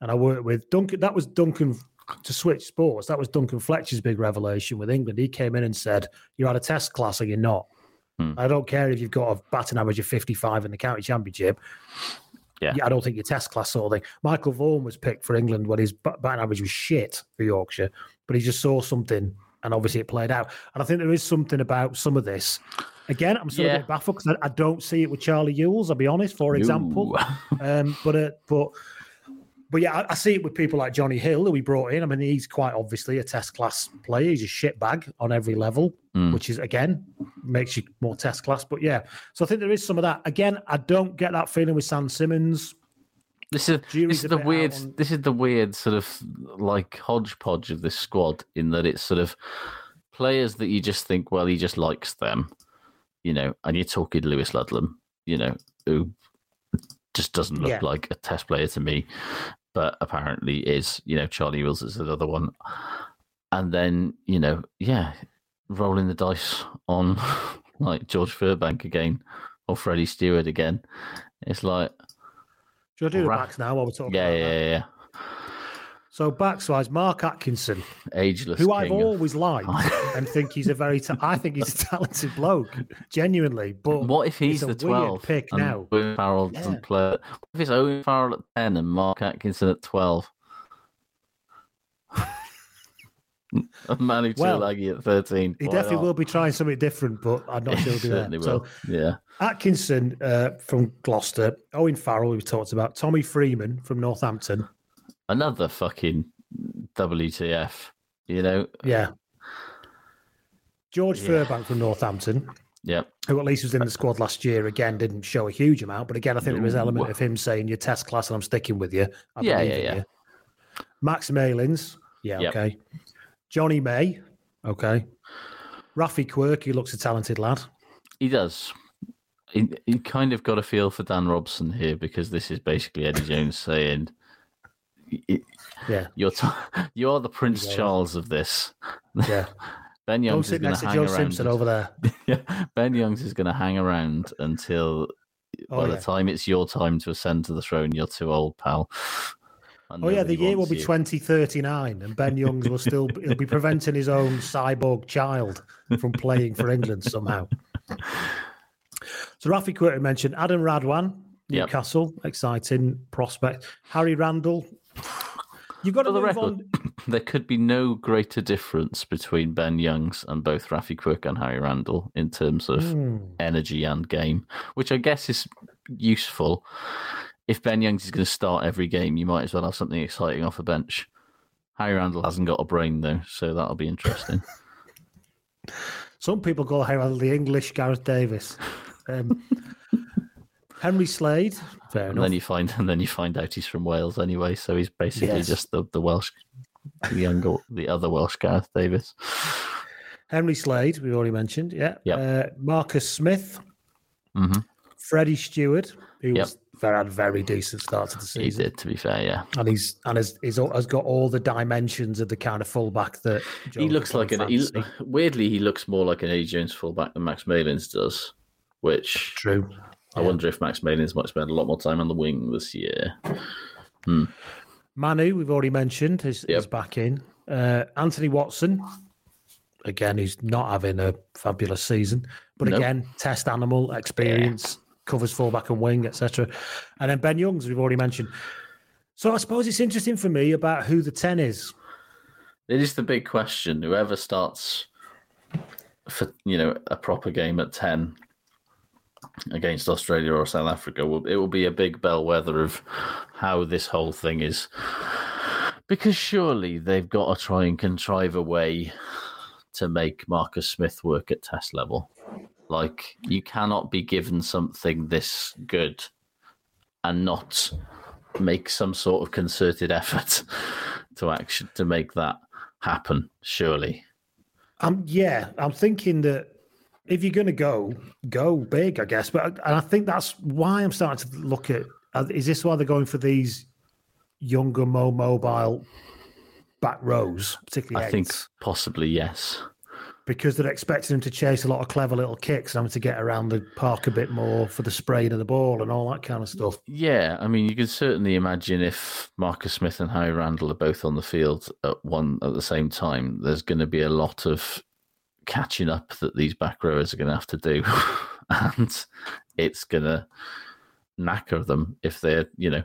And I work with Duncan. That was Duncan to switch sports. That was Duncan Fletcher's big revelation with England. He came in and said, "You're at a test class, or you're not." Hmm. I don't care if you've got a batting average of 55 in the county championship. Yeah. I don't think you're test class sort of thing. Michael Vaughan was picked for England when his batting average was shit for Yorkshire, but he just saw something and obviously it played out. And I think there is something about some of this. Again, I'm still Yeah. a bit baffled because I, I don't see it with Charlie Ewels, I'll be honest, for example. um, but uh, but but yeah, I, I see it with people like Jonny Hill, that we brought in. I mean, he's quite obviously a test class player. He's a shitbag on every level, Mm. which is again makes you more test class. But yeah, so I think there is some of that. Again, I don't get that feeling with Sam Simmonds. This is Jury's this is the weird. on- This is the weird sort of like hodgepodge of this squad in that it's sort of players that you just think, well, he just likes them, you know. And you're talking Lewis Ludlam, you know, who just doesn't look Yeah. like a test player to me, but apparently is. You know, Charlie Wills is another one, and then you know, yeah, rolling the dice on like George Furbank again or Freddie Steward again. It's like. Do I do the backs now while we're talking Yeah, yeah, yeah, yeah. So backs wise, Mark Atkinson, Ageless. who I've of- always liked and think he's a very, ta- I think he's a talented bloke, genuinely. But What if he's the 12 pick now? Owen Farrell Yeah. doesn't play? What if it's Owen Farrell at 10 and Mark Atkinson at 12? and Manu Well, Tuilagi at 13. He Why definitely not? will be trying something different, but I'm not sure he'll that. will. So yeah. Atkinson uh, from Gloucester, Owen Farrell, we've talked about, Tommy Freeman from Northampton. Another fucking WTF, you know? Yeah. George Yeah. Furbank from Northampton, Yep. who at least was in the squad last year. Again, didn't show a huge amount, but again, I think there was an element of him saying, "You're test class, and I'm sticking with you." I Yeah, yeah, yeah. you." Max Malins, yeah, Yep. okay. Jonny May, okay. Raffi Quirke, he looks a talented lad. He does. He, he kind of got a feel for Dan Robson here because this is basically Eddie Jones saying, "Y- Yeah, "You're t- you're the Prince Yeah. Charles of this." yeah. Ben Youngs is going to hang Joe around. Simpson over there. yeah, Ben Youngs is going to hang around until Oh, by yeah. the time it's your time to ascend to the throne, you're too old, pal. Oh yeah, the year will be you. 2039, and Ben Youngs will still he'll be preventing his own cyborg child from playing for England somehow. So Raffi Quirke mentioned Adam Radwan, Yep. Newcastle, exciting prospect. Harry Randall. You've got to move record, on. there could be no greater difference between Ben Youngs and both Raffi Quirke and Harry Randall in terms of Hmm. energy and game, which I guess is useful. If Ben Youngs is going to start every game, you might as well have something exciting off a bench. Harry Randall hasn't got a brain though, so that'll be interesting. Some people call Harry Randall the English Gareth Davies. Um, Henry Slade, fair and enough. then you find and then you find out he's from Wales anyway, so he's basically Yes. just the, the Welsh, the younger, the other Welsh Gareth Davies. Henry Slade, we've already mentioned. Yeah. Yep. Uh, Marcus Smith, hmm Freddie Steward, who Yep. was very, had a very decent start to the season. He season. did, to be fair, yeah. And he's and has, he's, al- has got all the dimensions of the kind of fullback that he looks like an he, weirdly he looks more like an Eddie Jones fullback than Max Malins does, which True. I wonder if Max Malins might spend a lot more time on the wing this year. Manu, we've already mentioned, is, Yep. is back in. Uh, Anthony Watson, again, he's not having a fabulous season, but Nope. again, test animal experience, covers fullback and wing, etc. And then Ben Youngs, we've already mentioned. So I suppose it's interesting for me about who the ten is. It is the big question. Whoever starts for you know a proper game at ten against Australia or South Africa, it will be a big bellwether of how this whole thing is. Because surely they've got to try and contrive a way to make Marcus Smith work at test level. Like you cannot be given something this good and not make some sort of concerted effort to action to make that happen. Surely, Um, yeah, I'm thinking that if you're going to go, go big, I guess. But and I think that's why I'm starting to look at. uh, Is this why they're going for these younger, more mobile back rows, particularly I think possibly yes. because they're expecting them to chase a lot of clever little kicks, and having to get around the park a bit more for the spraying of the ball and all that kind of stuff. Yeah, I mean, you can certainly imagine if Marcus Smith and Harry Randall are both on the field at one at the same time, there's going to be a lot of catching up that these back rowers are going to have to do, and it's going to knacker them if they're, you know,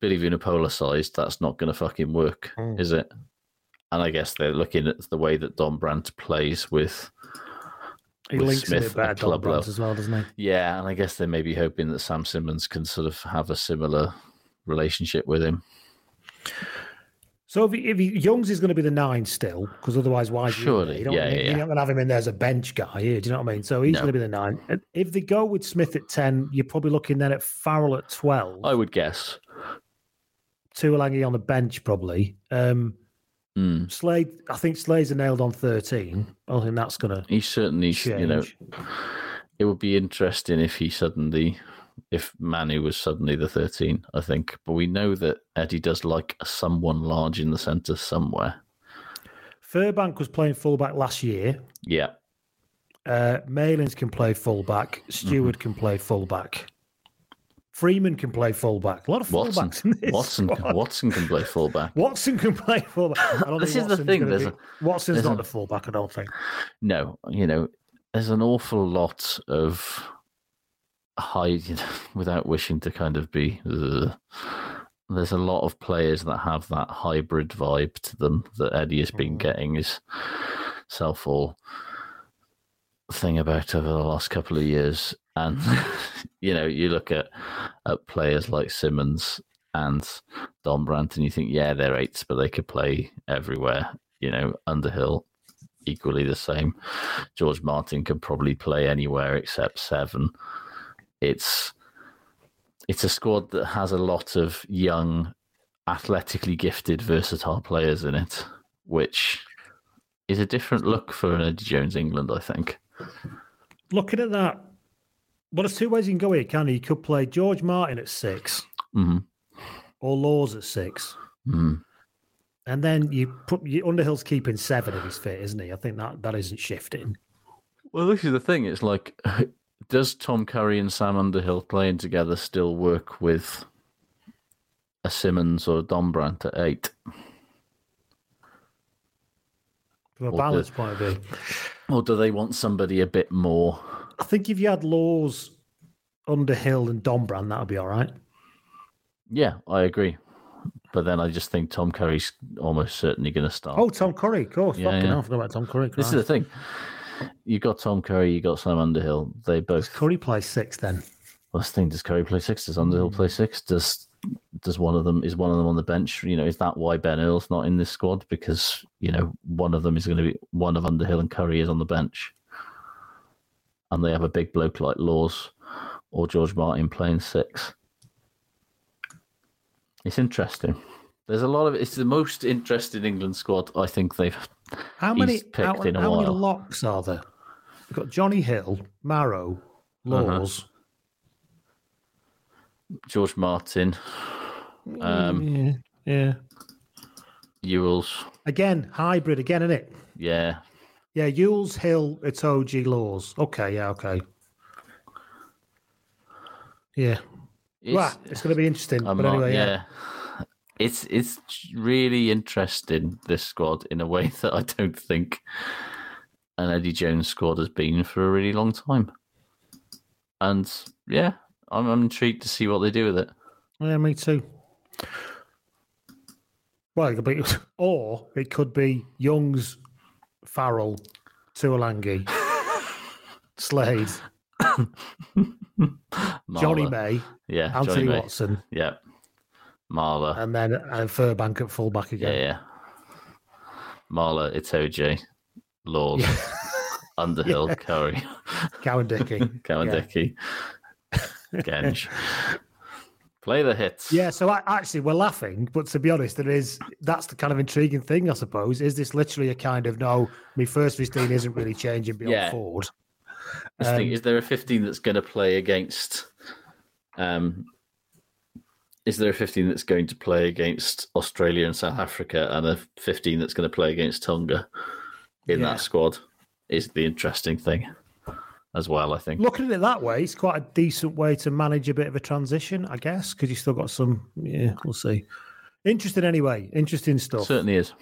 Billy Vunipola sized. That's not going to fucking work, Mm. is it? And I guess they're looking at the way that Dombrandt plays with. He with links Smith at club level. as well, doesn't he? Yeah, and I guess they may be hoping that Sam Simmonds can sort of have a similar relationship with him. So if, he, if he, Youngs is going to be the nine still, because otherwise, why? is he in there? Surely, you don't, yeah, you- yeah, You're not going to have him in there as a bench guy here. Do you know what I mean? So he's No. going to be the nine. If they go with Smith at ten, you're probably looking then at Farrell at twelve. I would guess. Tuilagi on the bench probably. Um, Mm. Slade, I think Slade's a nailed on thirteen. I don't think that's going to. He certainly, you know, it would be interesting if he suddenly, if Manu was suddenly the 13, I think. But we know that Eddie does like someone large in the centre somewhere. Furbank was playing fullback last year. Yeah. Uh, Malins can play fullback. Steward Mm-hmm. can play fullback. Freeman can play fullback. A lot of Watson, fullbacks in this Watson, squad. Watson can play fullback. Watson can play fullback. I don't This is the Watson's thing, there's be- a- Watson's there's not a- the fullback. I don't think. No, you know, there's an awful lot of high, you know, without wishing to kind of be. ugh, there's a lot of players that have that hybrid vibe to them that Eddie has been mm-hmm. getting his self all thing about over the last couple of years. And mm-hmm. you know, you look at at players like Simmonds and Dombrandt, and you think, yeah, they're eights, but they could play everywhere. You know, Underhill, equally the same. George Martin can probably play anywhere except seven. It's it's a squad that has a lot of young, athletically gifted, versatile players in it, which is a different look for an Eddie Jones England, I think. Looking at that, well, there's two ways you can go here, can you? You could play George Martin at six hmm or Lawes at six. Mm. And then you put you, Underhill's keeping seven if he's fit, isn't he? I think that, that isn't shifting. Well, this is the thing. It's like, does Tom Curry and Sam Underhill playing together still work with a Simmonds or a Don Brandt at eight? From a Or balance the- point of view. Or do they want somebody a bit more? I think if you had Lawes, Underhill, and Dombrandt, that would be all right. Yeah, I agree. But then I just think Tom Curry's almost certainly going to start. Oh, Tom Curry, of course. Yeah, Fucking yeah. hell, I forgot about Tom Curry. this is the thing. You got Tom Curry, you got Sam Underhill. They both. Curry plays six then. Well, the thing. Does Curry play six? Does Underhill hmm. play six? Does does one of them is one of them on the bench? You know, is that why Ben Earl's not in this squad? Because you know one of them is going to be one of Underhill and Curry is on the bench, and they have a big bloke like Lawes or George Martin playing six. It's interesting. There's a lot of it's the most interesting England squad I think they've How many, picked how, how many locks are there? We've got Jonny Hill, Maro, Uh-huh. Lawes. George Martin, um, yeah, yeah. Ewels, Again, hybrid again, isn't it? yeah, Yeah, Ewels, Hill, Itoje, Lawes. Okay, yeah, okay. Yeah. It's- right, it's going to be interesting. I'm but not- anyway, yeah. It's it's really interesting this squad in a way that I don't think an Eddie Jones squad has been for a really long time. And yeah, I'm, I'm intrigued to see what they do with it. Yeah, me too. Well, it could be, or it could be Young's, Farrell, Tuilagi, Slade, Jonny May, yeah, Anthony May. Watson, yeah, Marler, and then and Furbank at fullback yeah, again. yeah, Marler, Itoje, Lord, Underhill, Yeah. Curry, Cowan Dickey. Cowan-Dickey, Genge. Play the hits. Yeah, so I, actually we're laughing, but to be honest, there is that's the kind of intriguing thing, I suppose. Is this literally a kind of no? My first fifteen isn't really changing beyond Yeah. forward. This thing, Um, is there a 15 that's going to play against? Um, is there a 15 that's going to play against Australia and South Africa, and a 15 that's going to play against Tonga in Yeah. that squad? Is the interesting thing as well. I think. Looking at it that way, it's quite a decent way to manage a bit of a transition, I guess, because you still got some. Yeah, we'll see. Interesting anyway. Interesting stuff. Certainly is.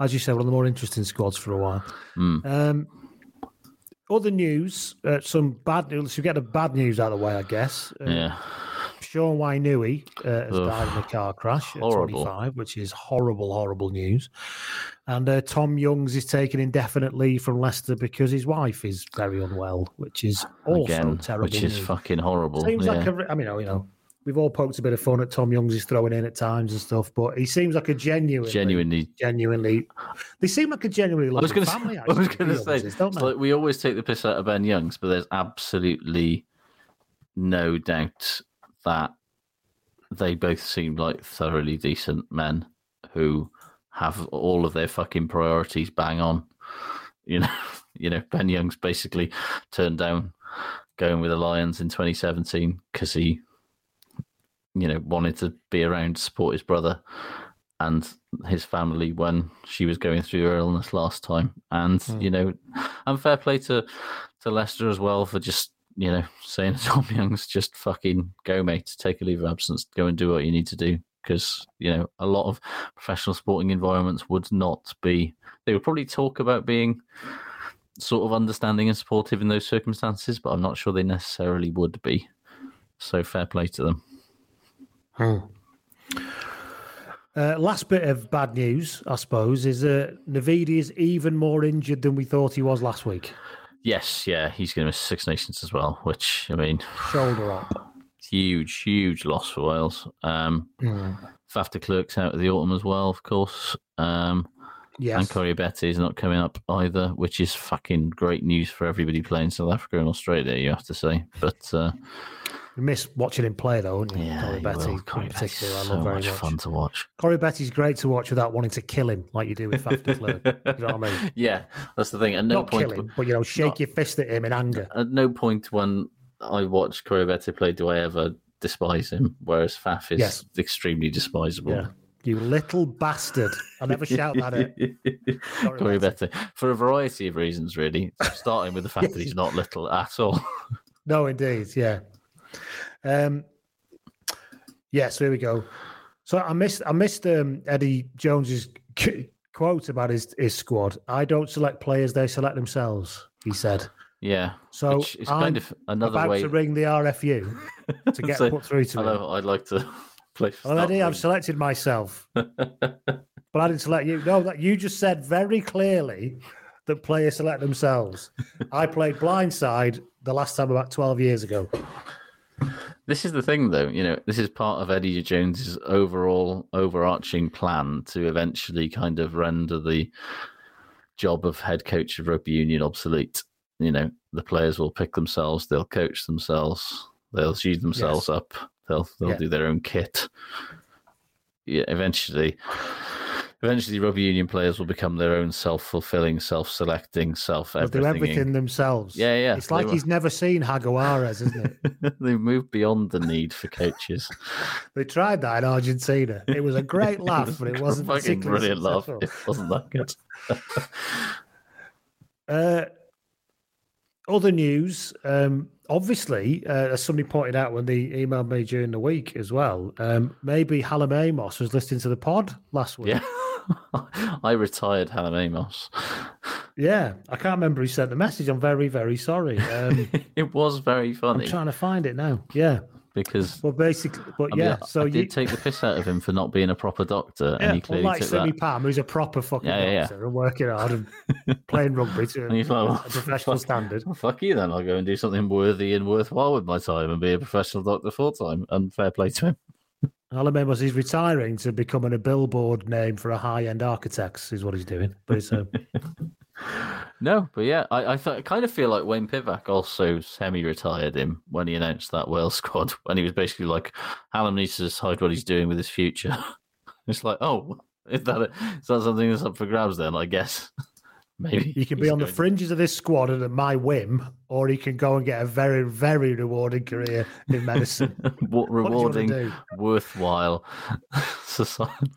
As you said, one of the more interesting squads for a while. Mm. Um, other news, uh, some bad news. We get the bad news out of the way, I guess. Uh, Yeah. Sean Wainui uh, has Ugh. died in a car crash at Horrible. 25, which is horrible, horrible news. And uh, Tom Youngs is taken indefinite leave from Leicester because his wife is very unwell, which is also Again, terrible. which is news. fucking horrible. Seems yeah. like a, I mean, you know, we've all poked a bit of fun at Tom Young's is throwing in at times and stuff, but he seems like a genuinely, Genuinely. genuinely. They seem like a genuinely I was going family. to. I was going to say, Youngses, don't it's they? like we always take the piss out of Ben Youngs, but there's absolutely no doubt that they both seem like thoroughly decent men who have all of their fucking priorities bang on. You know, you know, Ben Young's basically turned down going with the Lions in 2017 because he, you know, wanted to be around to support his brother and his family when she was going through her illness last time. And Hmm. you know, and fair play to to Leicester as well for just you know saying to Tom Young's just fucking go mate, take a leave of absence, go and do what you need to do. Because you know a lot of professional sporting environments would not be. They would probably talk about being sort of understanding and supportive in those circumstances, but I'm not sure they necessarily would be. So fair play to them. Uh, last bit of bad news, I suppose, is that Navidi is even more injured than we thought he was last week. Yes, yeah, he's going to miss Six Nations as well, which I mean, Shoulder up. huge, huge loss for Wales. Um, Mm. Faf de Klerk's out of the autumn as well, of course. Um, Yes. And Corey Betty is not coming up either, which is fucking great news for everybody playing South Africa and Australia, you have to say. But uh, You miss watching him play, though, wouldn't you? yeah, Corey Betty, Corey Betty's particular, I so love very much much. fun to watch. Corey Betty's great to watch without wanting to kill him, like you do with Faf de you know what I mean? Yeah, that's the thing. At no Not point, kill him, but you know, shake not- your fist at him in anger. at no point when I watch Corey Betty play do I ever despise him, whereas Faf is Yes. extremely despisable. Yeah. You little bastard. I never shout that at Corey Betty. For a variety of reasons, really. Starting with the fact that he's not little at all. No, indeed, yeah. Um, yeah, so here we go. So I missed, I missed um, Eddie Jones's quote about his his squad. I don't select players; they select themselves. He said. Yeah. So which is I'm kind of another about way to ring the RFU to get So, put through to him. know, I'd like to play. Already, Scotland. I've selected myself, but I didn't select you. No, that you just said very clearly that players select themselves. I played blindside the last time about twelve years ago. This is the thing, though. You know, this is part of Eddie Jones's overall overarching plan to eventually kind of render the job of head coach of rugby union obsolete. You know, the players will pick themselves, they'll coach themselves, they'll shoot themselves up, they'll they'll Yeah. do their own kit. Yeah, eventually, eventually, rugby union players will become their own self-fulfilling, self-selecting, self They'll do everything. everything themselves. Yeah, yeah, It's like he's never seen Jaguares, isn't it? They've moved beyond the need for coaches. they tried that in Argentina. It was a great laugh, but it wasn't fucking brilliant laugh. It wasn't that good. Uh, other news, um, obviously, uh, as somebody pointed out when they emailed me during the week as well, um, maybe Hallam Amos was listening to the pod last week. Yeah. I retired Hallam Amos. Yeah, I can't remember who sent the message. I'm very, very sorry. Um, It was very funny. I'm trying to find it now. Yeah. because Well, basically, but I yeah, I- so I you, did take the piss out of him for not being a proper doctor, and yeah, he clearly unlike took Simi that. Pam, who's a proper fucking Yeah, yeah, doctor and working hard and playing rugby to And he's like, a professional fuck- standard. Well, fuck you then. I'll go and do something worthy and worthwhile with my time and be a professional doctor full time. And fair play to him. Hallam Amos he's retiring to becoming a billboard name for a high-end architects is what he's doing. But it's uh, No, but yeah, I, I, th- I kind of feel like Wayne Pivac also semi-retired him when he announced that Wales squad. When he was basically like, Hallam needs to decide what he's doing with his future. it's like, oh, is that a, is that something that's up for grabs? Then I guess maybe you can be on the fringes of this squad and at my whim, or he can go and get a very, very rewarding career in medicine. Wa- do you wanna rewarding, do? worthwhile society.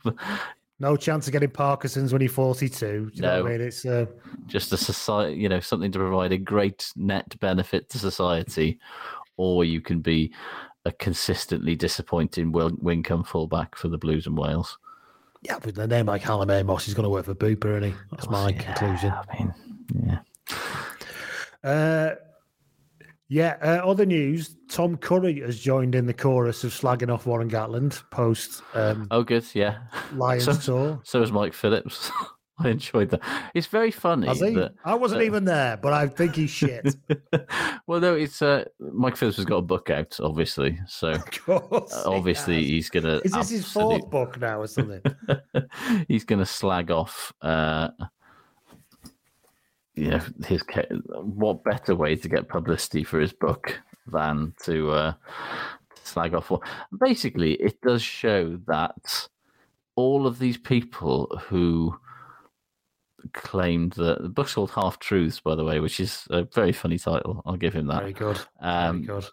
No chance of getting Parkinson's when you're 42. Do you know what No. I mean? It's uh, just a society, you know, something to provide a great net benefit to society, or you can be a consistently disappointing win- Wincombe fullback for the Blues and Wales. Yeah, with a name like Hallam Amos, he's going to work for Booper, isn't he? That's my conclusion. I mean, yeah. Uh, yeah, uh, other news Tom Curry has joined in the chorus of slagging off Warren Gatland post um, Oh, good, yeah. Lions So, tour. so is Mike Phillips. I enjoyed that. It's very funny. He? That, I wasn't that- even there, but I think he's shit. well, no, it's uh, Mike Phillips has got a book out, obviously. So of course. uh, he obviously has. he's gonna. Is this his fourth book now or something? he's going to slag off. Uh, you know, his what better way to get publicity for his book than to uh, slag off? Basically, it does show that all of these people who claimed that the book's called Half Truths, by the way, which is a very funny title. I'll give him that. Very good. Um, Very good.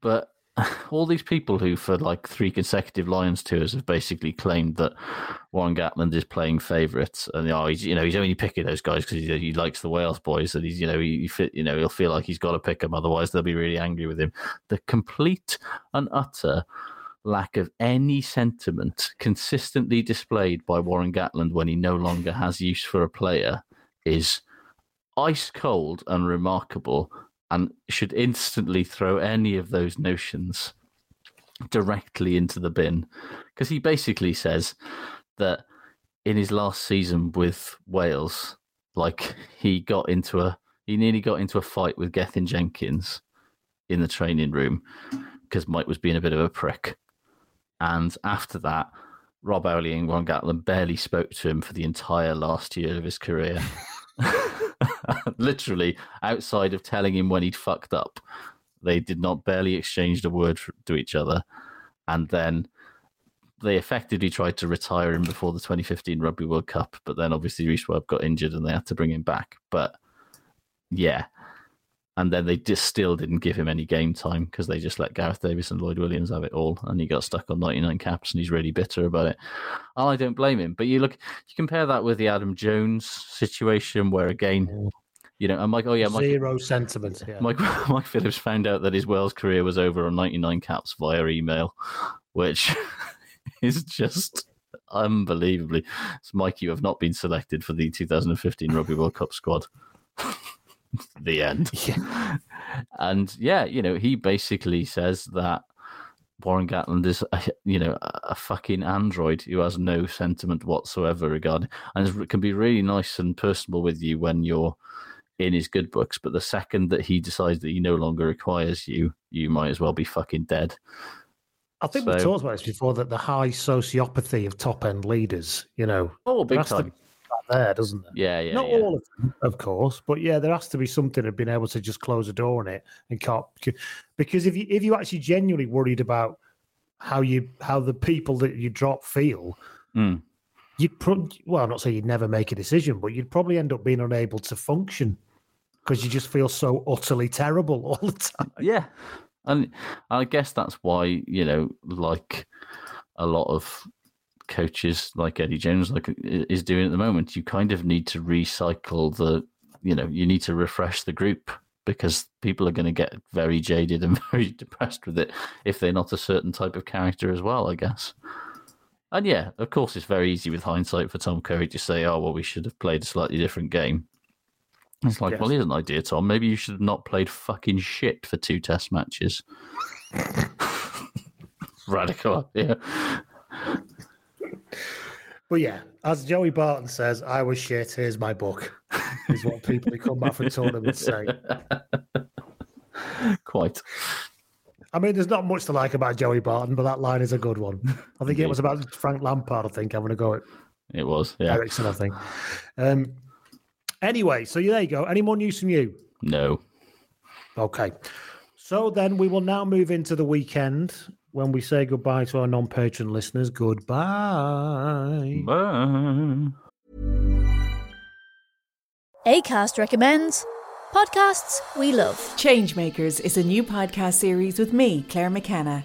but all these people who, for like three consecutive Lions tours, have basically claimed that Warren Gatland is playing favourites, and oh, he's you know he's only picking those guys because he, he likes the Wales boys, and he's you know he, fit you know he'll feel like he's got to pick them, otherwise they'll be really angry with him. The complete and utter lack of any sentiment consistently displayed by Warren Gatland when he no longer has use for a player is ice cold and remarkable and should instantly throw any of those notions directly into the bin. Because he basically says that in his last season with Wales like he got into a he nearly got into a fight with Gethin Jenkins in the training room because Mike was being a bit of a prick and after that Rob Howley and Ron Gatland barely spoke to him for the entire last year of his career literally outside of telling him when he'd fucked up. They did not barely exchanged a word to each other. And then they effectively tried to retire him before the 2015 Rugby World Cup. But then obviously Rhys Webb got injured and they had to bring him back. But yeah. And then they just still didn't give him any game time because they just let Gareth Davies and Lloyd Williams have it all. And he got stuck on 99 caps and he's really bitter about it. And I don't blame him. But you look, you compare that with the Adam Jones situation where again, mm. you know, and Mike, oh yeah, Mike, Zero sentiment. Yeah. Mike, Mike Phillips found out that his Wales career was over on 99 caps via email, which is just unbelievably. It's Mike, you have not been selected for the 2015 Rugby World Cup squad. the end. And yeah, you know, he basically says that Warren Gatland is, a, you know, a a fucking android who has no sentiment whatsoever regarding, and can be really nice and personable with you when you're in his good books. But the second that he decides that he no longer requires you, you might as well be fucking dead. I think we've talked about this before that the high sociopathy of top end leaders, you know, Oh, big time. be that there, doesn't there? Yeah, yeah, Not yeah. all of them, of course, but yeah, there has to be something of being able to just close a door on it and can't because if you if you actually genuinely worried about how you how the people that you drop feel, Mm. you'd pro- well, I'm not saying you'd never make a decision, but you'd probably end up being unable to function because you just feel so utterly terrible all the time. Yeah, and I guess that's why you know, like a lot of coaches, like Eddie Jones, like is doing at the moment. You kind of need to recycle the, you know, you need to refresh the group because people are going to get very jaded and very depressed with it if they're not a certain type of character as well. I guess. And yeah, of course, it's very easy with hindsight for Tom Curry to say, "Oh, well, we should have played a slightly different game." It's like, Yes. well, here's an idea, Tom. Maybe you should have not played fucking shit for two test matches. Radical, yeah. But yeah, as Joey Barton says, I was shit. Here's my book. Is what people who come back from tournaments say. Quite. I mean, there's not much to like about Joey Barton, but that line is a good one. I think it was about Frank Lampard. I think I'm going to go at It was, yeah. Eriksson. I think. Um, anyway, so there you go. Any more news from you? No. Okay. So then we will now move into the weekend when we say goodbye to our non-patron listeners. Goodbye. Bye. ACAST recommends podcasts we love. Changemakers is a new podcast series with me, Claire McKenna,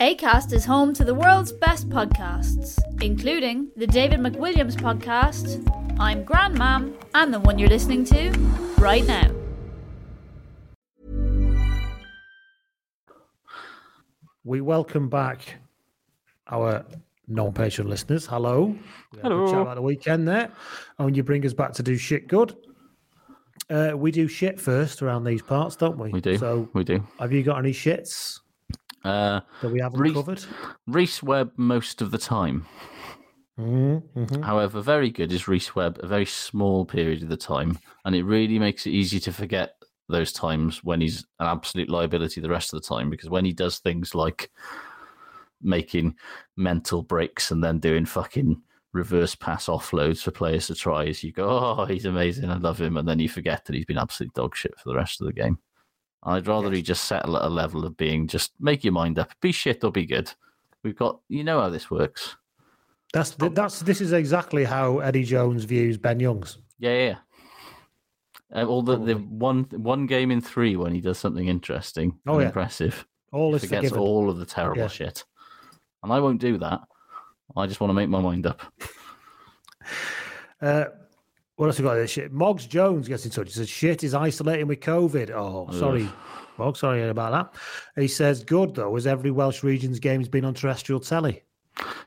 ACAST is home to the world's best podcasts, including the David McWilliams podcast, I'm Grandmam, and the one you're listening to right now. We welcome back our non-patient listeners. Hello. We had a Hello. Chat about the weekend there. And you bring us back to do shit good. Uh, we do shit first around these parts, don't we? We do. So, we do. have you got any shits Uh, that we haven't Rhys- covered? Rhys Webb most of the time. Mm-hmm. However, very good is Rhys Webb a very small period of the time, and it really makes it easy to forget those times when he's an absolute liability the rest of the time. Because when he does things like making mental breaks and then doing fucking reverse pass offloads for players to try, as you go, oh, he's amazing, I love him, and then you forget that he's been absolute dog shit for the rest of the game. I'd rather he just settle at a level of being just make your mind up, be shit or be good. We've got, you know how this works. That's that's this is exactly how Eddie Jones views Ben Youngs. Yeah, yeah. Uh, all the, the one one game in three when he does something interesting, Oh, yeah. impressive. All is forgets forgiven. all of the terrible Yeah. shit, and I won't do that. I just want to make my mind up. Uh, what else we got? There? Shit. Moggs Jones gets in touch. He says, "Shit is isolating with COVID." Oh, sorry, Moggs. Sorry about that. He says, "Good though, as every Welsh region's game's been on terrestrial telly."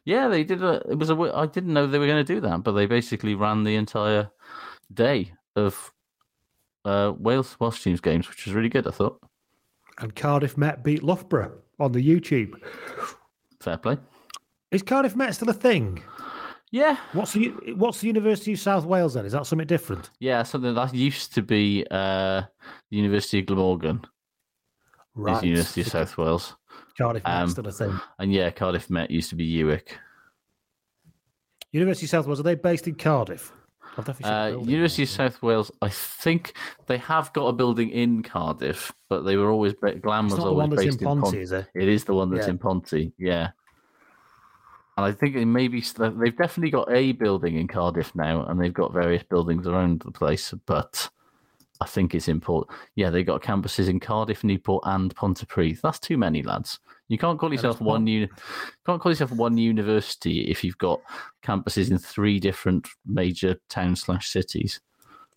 Yeah, they did. A, it was a. I didn't know they were going to do that, but they basically ran the entire day of uh, Wales Welsh teams games, which was really good. I thought. And Cardiff Met beat Loughborough on the YouTube. Fair play. Is Cardiff Met still a thing? Yeah. What's the What's the University of South Wales then? Is that something different? Yeah, something that used to be uh, the University of Glamorgan. Right. Is the University of South Wales. Cardiff Um, still a thing. And yeah, Cardiff Met used to be UWIC. University of South Wales are they based in Cardiff? I've definitely seen a Uh, University of South Wales, I think they have got a building in Cardiff, but they were always Glam was always one that's in based in Ponty, Pont- is it? It is the one that's Yeah. in Ponty, yeah. And I think it maybe they've definitely got a building in Cardiff now, and they've got various buildings around the place. But I think it's important. Yeah, they've got campuses in Cardiff, Newport, and Pontypridd. That's too many, lads. You can't call yourself one uni- can't call yourself one university if you've got campuses in three different major towns slash cities.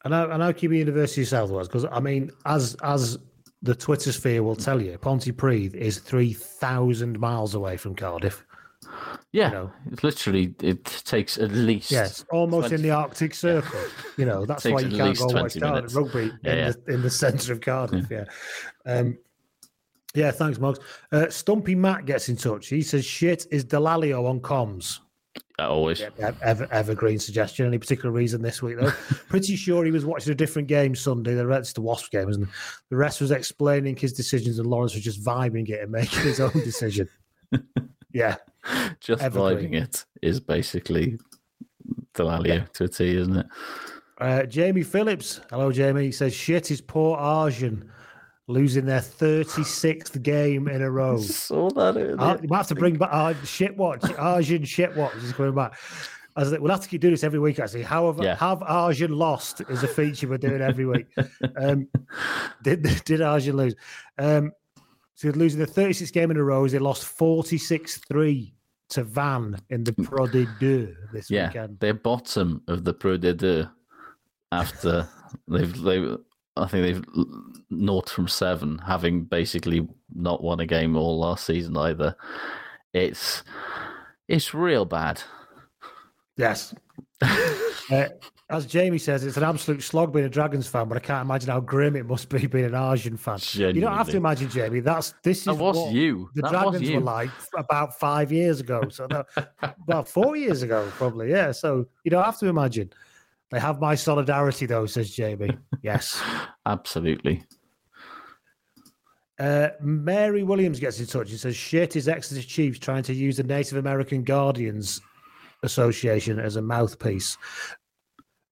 And I, and I keep University of South Wales because I mean, as as the Twitter sphere will tell you, Pontypridd is three thousand miles away from Cardiff. Yeah, know. it's literally it takes at least Yes, almost 20 in the Arctic Circle. You know, that's why you can't go watch 20 Cardiff rugby Yeah, in yeah. the in the centre of Cardiff. Yeah. Um, yeah, thanks, Mugs. Uh, Stumpy Matt gets in touch. He says, "Shit is Dallaglio on comms." uh, always. Ev- Ever, evergreen suggestion. Any particular reason this week, though? Pretty sure he was watching a different game Sunday. The rest, of the Wasp game, and the rest was explaining his decisions, and Lawrence was just vibing it and making his own decision. yeah, Just Evergreen. vibing it is basically Dallaglio to a T, isn't it? Uh, Jamie Phillips. Hello, Jamie. He says, shit is poor Agen losing their 36th game in a row. Saw that. you might have to bring back uh, shit watch. Agen shit watch is coming back. I was like, we'll have to keep doing this every week. Actually, however, Yeah. have Agen lost is a feature we're doing every week. Um, did did Agen lose? Um, so they're losing the 36th game in a row. They lost 46-3 to Vannes in the Pro de Deux this Yeah, weekend. they're bottom of the Pro D2 after they've they. I think they've l- naught from seven, having basically not won a game all last season either. It's it's real bad. Yes. Uh, as Jamie says, it's an absolute slog being a Dragons fan, but I can't imagine how grim it must be being an Agen fan. You don't have to imagine, Jamie. That's this is That was what you. The That Dragons you. were like about five years ago. So about four years ago, probably. Yeah. So you don't have to imagine. They have my solidarity, though, says Jamie. Yes. Absolutely. Uh, Mary Williams gets in touch and says, "Shit is Exeter Chiefs trying to use the Native American Guardians Association as a mouthpiece.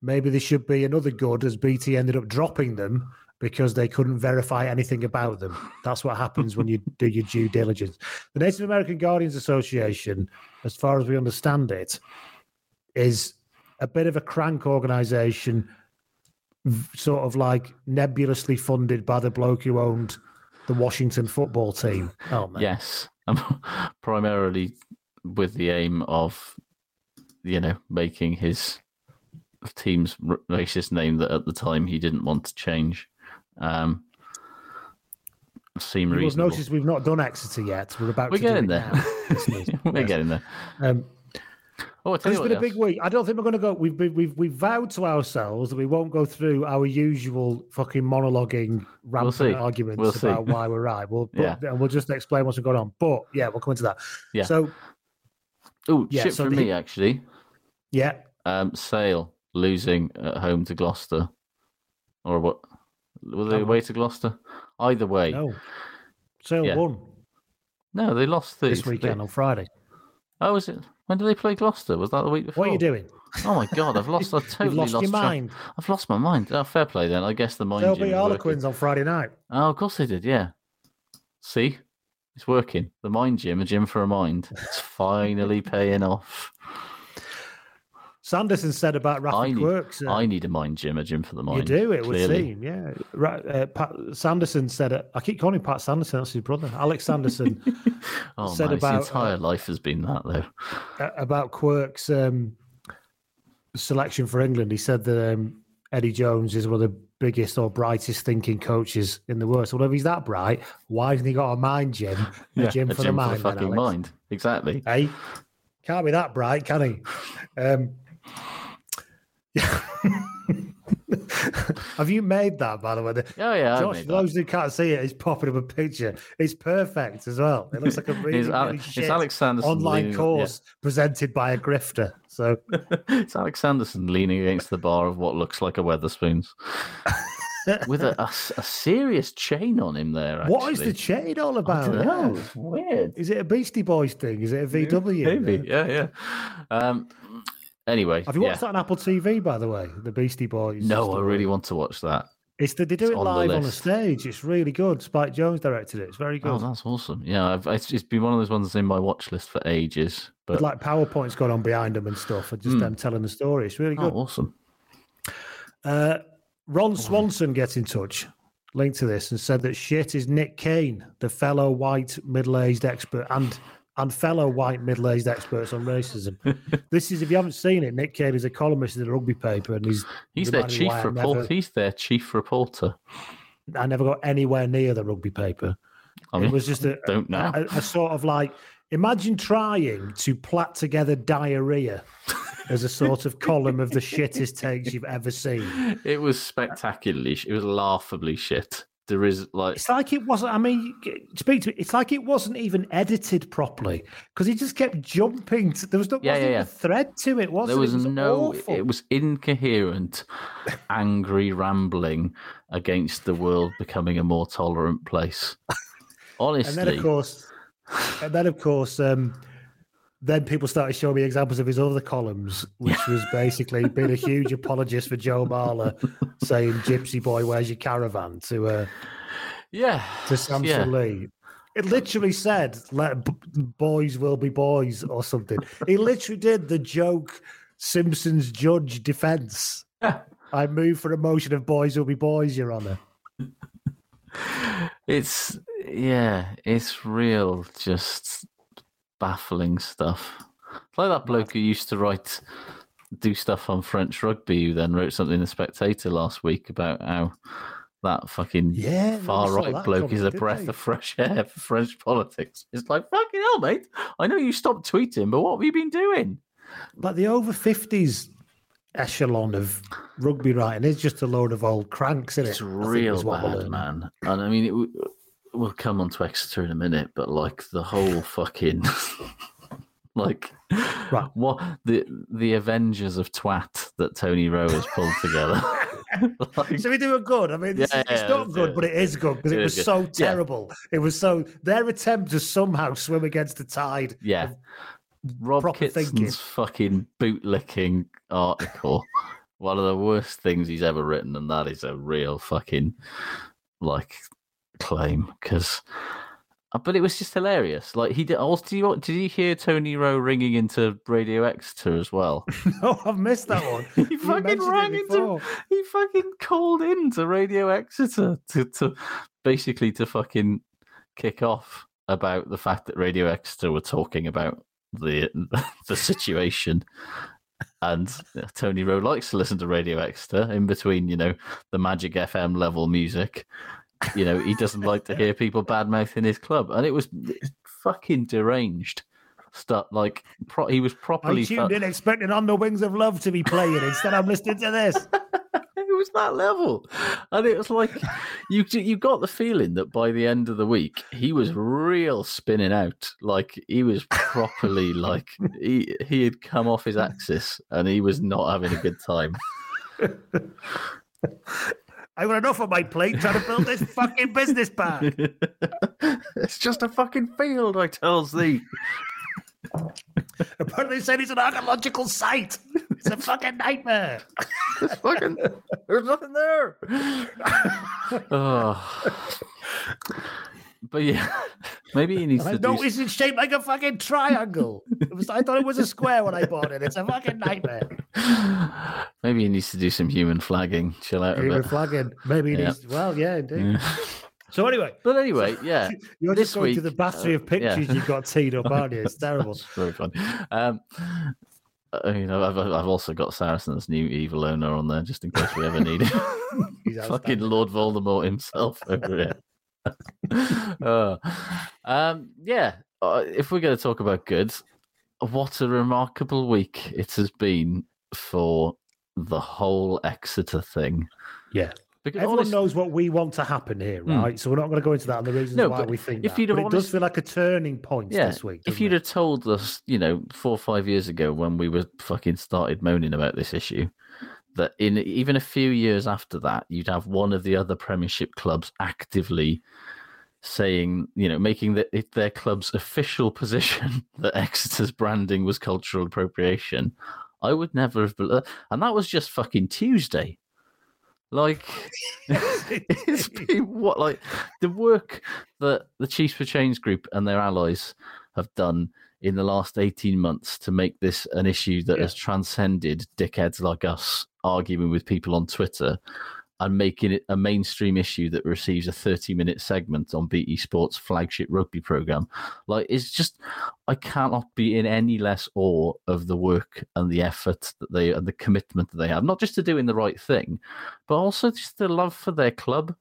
Maybe there should be another good, as BT ended up dropping them because they couldn't verify anything about them. That's what happens when you do your due diligence. The Native American Guardians Association, as far as we understand it, is a bit of a crank organization, sort of like nebulously funded by the bloke who owned the Washington football team. Oh man, Yes. um, primarily with the aim of, you know, making his team's racist name that at the time he didn't want to change. Um, seem You reasonable. notice we've not done Exeter yet. We're about We're to do getting there. We're Yes. getting there. Um, Oh, it's been a big week. I don't think we're going to go. We've been, we've we've vowed to ourselves that we won't go through our usual fucking monologuing rampant see. arguments We'll about why we're right. We'll but, Yeah. and we'll just explain what's going on. But yeah, we'll come into that. Yeah. So Oh, Yeah, shit so for the- me actually. yeah, Um, Sale losing at home to Gloucester, or what? Were they away to Gloucester? Either way, no, Sale Yeah. won no, they lost the, this weekend they- on Friday. oh, was it? When did they play Gloucester? Was that the week before? What are you doing? Oh my god, I've lost. I've totally You've lost, your track- mind. I've lost my mind. Oh, fair play then. I guess the mind. They'll be is. Harlequins on Friday night. Oh, of course they did. Yeah. See, it's working. The mind gym, a gym for a mind. It's finally paying off. Sanderson said about I Raffi Quirke's. uh, I need a mind gym, a gym for the mind. You do, it would seem, yeah. Right, uh, Pat Sanderson said, it. I keep calling him Pat Sanderson, that's his brother. Alex Sanderson Oh said man, about his entire uh, life has been that though. uh, about Quirke's um, selection for England. He said that um, Eddie Jones is one of the biggest or brightest thinking coaches in the world. So, well, if he's that bright, why hasn't he got a mind gym? A gym a for the gym mind, for the then, fucking Alex? mind. Exactly. Hey, can't be that bright, can he? Um, Have you made that, by the way? Oh yeah, Josh, for those who can't see it, it's popping up a picture. It's perfect as well. It looks like a really, It's really it's shit Alex Sanderson online leaning- course presented by a grifter. So it's Alex Sanderson leaning against the bar of what looks like a Wetherspoons. With a a serious chain on him there. what is the chain all I about? don't know. It's weird. Is it a Beastie Boys thing? Is it a VW? Maybe. Yeah, yeah. Um. Anyway, Have you yeah. watched that on Apple TV, by the way? The Beastie Boys. No, I really want to watch that. It's the, they do It's it on the live on the list. stage. It's really good. Spike Jonze directed it. It's very good. Oh, that's awesome. Yeah, I've, it's, it's been one of those ones that's in my watch list for ages. But With like PowerPoints going on behind them and stuff, and just Hmm. them telling the story. It's really oh, good. awesome. Uh, Ron Swanson gets in touch, linked to this, and said that shit is Nick Cain, the fellow white middle-aged expert and and fellow white middle-aged experts on racism. this is if you haven't seen it, Nick Cain is a columnist in the rugby paper, and he's He's their chief reporter. never- He's their chief reporter. I never got anywhere near the rugby paper. I mean, it was just a, don't know. a, a sort of like imagine trying to plait together diarrhea as a sort of column of the shittest takes you've ever seen. It was spectacularly. It was laughably shit. There is like It's like it wasn't. I mean, speak to me. It's like it wasn't even edited properly because he just kept jumping. To, there was no Yeah, yeah, yeah. a thread to it. Was there was, it was no. Awful. It was incoherent, angry rambling against the world becoming a more tolerant place. Honestly, and then of course, and then of course, um, then people started showing me examples of his other columns, which was basically being a huge apologist for Joe Marler, saying "Gypsy boy, where's your caravan?" to uh, yeah, to Samson yeah. Lee. It literally said, "Let b- boys will be boys" or something. He literally did the joke Simpsons judge defense. I move for a motion of boys will be boys, Your Honor. It's yeah, it's real, just baffling stuff. It's like that bloke who used to write, do stuff on French rugby, who then wrote something in the Spectator last week about how that fucking Yeah, far right bloke is a breath they? of fresh air for French politics. It's like fucking hell, mate. I know you stopped tweeting, but what have you been doing? Like the over fifties echelon of rugby writing is just a load of old cranks, isn't it? It's real bad, man. And I mean, it, we'll come on to Exeter in a minute, but like the whole fucking, like, Right. what the the Avengers of twat that Tony Rowe has pulled together. Like, So we do it good. I mean, it's, Yeah, it's yeah, not good, it. but it is good because it, It was good. so Yeah. terrible. It was so their attempt to somehow swim against the tide. yeah, Rob Kitson's thinking. fucking bootlicking article. One of the worst things he's ever written, and that is a real fucking like claim because. Uh, but it was just hilarious. Like he did. Also, did you, did you hear Tony Rowe ringing into Radio Exeter as well? No, I've missed that one. he fucking rang into. He fucking called in to Radio Exeter to, to basically to fucking kick off about the fact that Radio Exeter were talking about the the situation. And uh, Tony Rowe likes to listen to Radio Exeter in between, you know, the Magic FM level music. You know, he doesn't like to hear people bad mouthing his club, and it was fucking deranged. Stuff like pro- he was properly. I tuned in expecting On the Wings of Love to be playing. Instead, I'm listening to this. it was that level, and it was like you you got the feeling that by the end of the week he was mm. real spinning out, like he was properly like he he had come off his axis and he was not having a good time. I got enough on my plate trying to build this fucking business park. it's just a fucking field, I tells thee. Apparently, they said it's an archaeological site. It's a fucking nightmare. It's fucking. There's nothing there. oh. But yeah, maybe he needs I to do. noticed it's shaped like a fucking triangle. It was, I thought it was a square when I bought it. It's a fucking nightmare. Maybe he needs to do some human flagging. Chill out a Human flagging. Maybe it Yeah. is. Well, yeah, indeed. Yeah. So anyway, But anyway, yeah. you're this just going week, to the battery uh, of pictures yeah. you've got teed up, aren't you? It's terrible. It's very fun. Um, you know, I've, I've also got Saracen's new evil owner on there just in case we ever need it. He's Fucking. Lord Voldemort himself over here. Uh, um, yeah, uh, if we're going to talk about good, what a remarkable week it has been for the whole Exeter thing. Yeah. Because Everyone honest- knows what we want to happen here, Hmm. right? So we're not going to go into that and the reasons No, why we think if that. you'd but it does feel like a turning point this week. If you'd it? have told us, you know, four or five years ago when we were fucking started moaning about this issue, that in even a few years after that, you'd have one of the other Premiership clubs actively saying, you know, making the, it their club's official position that Exeter's branding was cultural appropriation, I would never have. believed, And that was just fucking Tuesday. Like, it's been what like the work that the Chiefs for Change group and their allies have done in the last 18 months to make this an issue that has transcended dickheads like us arguing with people on Twitter and making it a mainstream issue that receives a 30 minute segment on BT Sports flagship rugby program. Like, it's just, I cannot be in any less awe of the work and the effort that they and the commitment that they have, not just to doing the right thing, but also just the love for their club.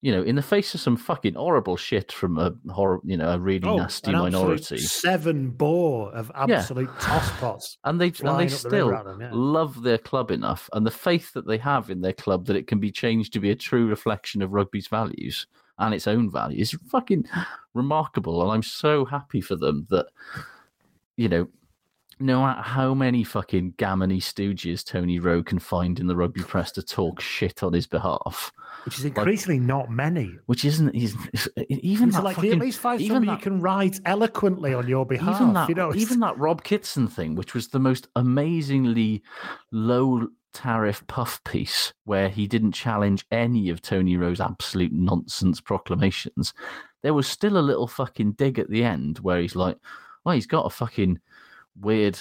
You know, in the face of some fucking horrible shit from a horror, you know, a really Oh, nasty minority. Seven bore of Yeah. absolute tosspots. and they and they up the still them, yeah. love their club enough and the faith that they have in their club that it can be changed to be a true reflection of rugby's values and its own values is fucking remarkable and i'm so happy for them that you know no matter how many fucking gammony stooges Tony Rowe can find in the rugby press to talk shit on his behalf, Which is increasingly not many. which isn't he's, even that like, fucking, at least find even somebody that, you can write eloquently on your behalf. even that, you know, even that Rob Kitson thing, which was the most amazingly low tariff puff piece, where he didn't challenge any of Tony Rowe's absolute nonsense proclamations. There was still a little fucking dig at the end where he's like, "Well, he's got a fucking weird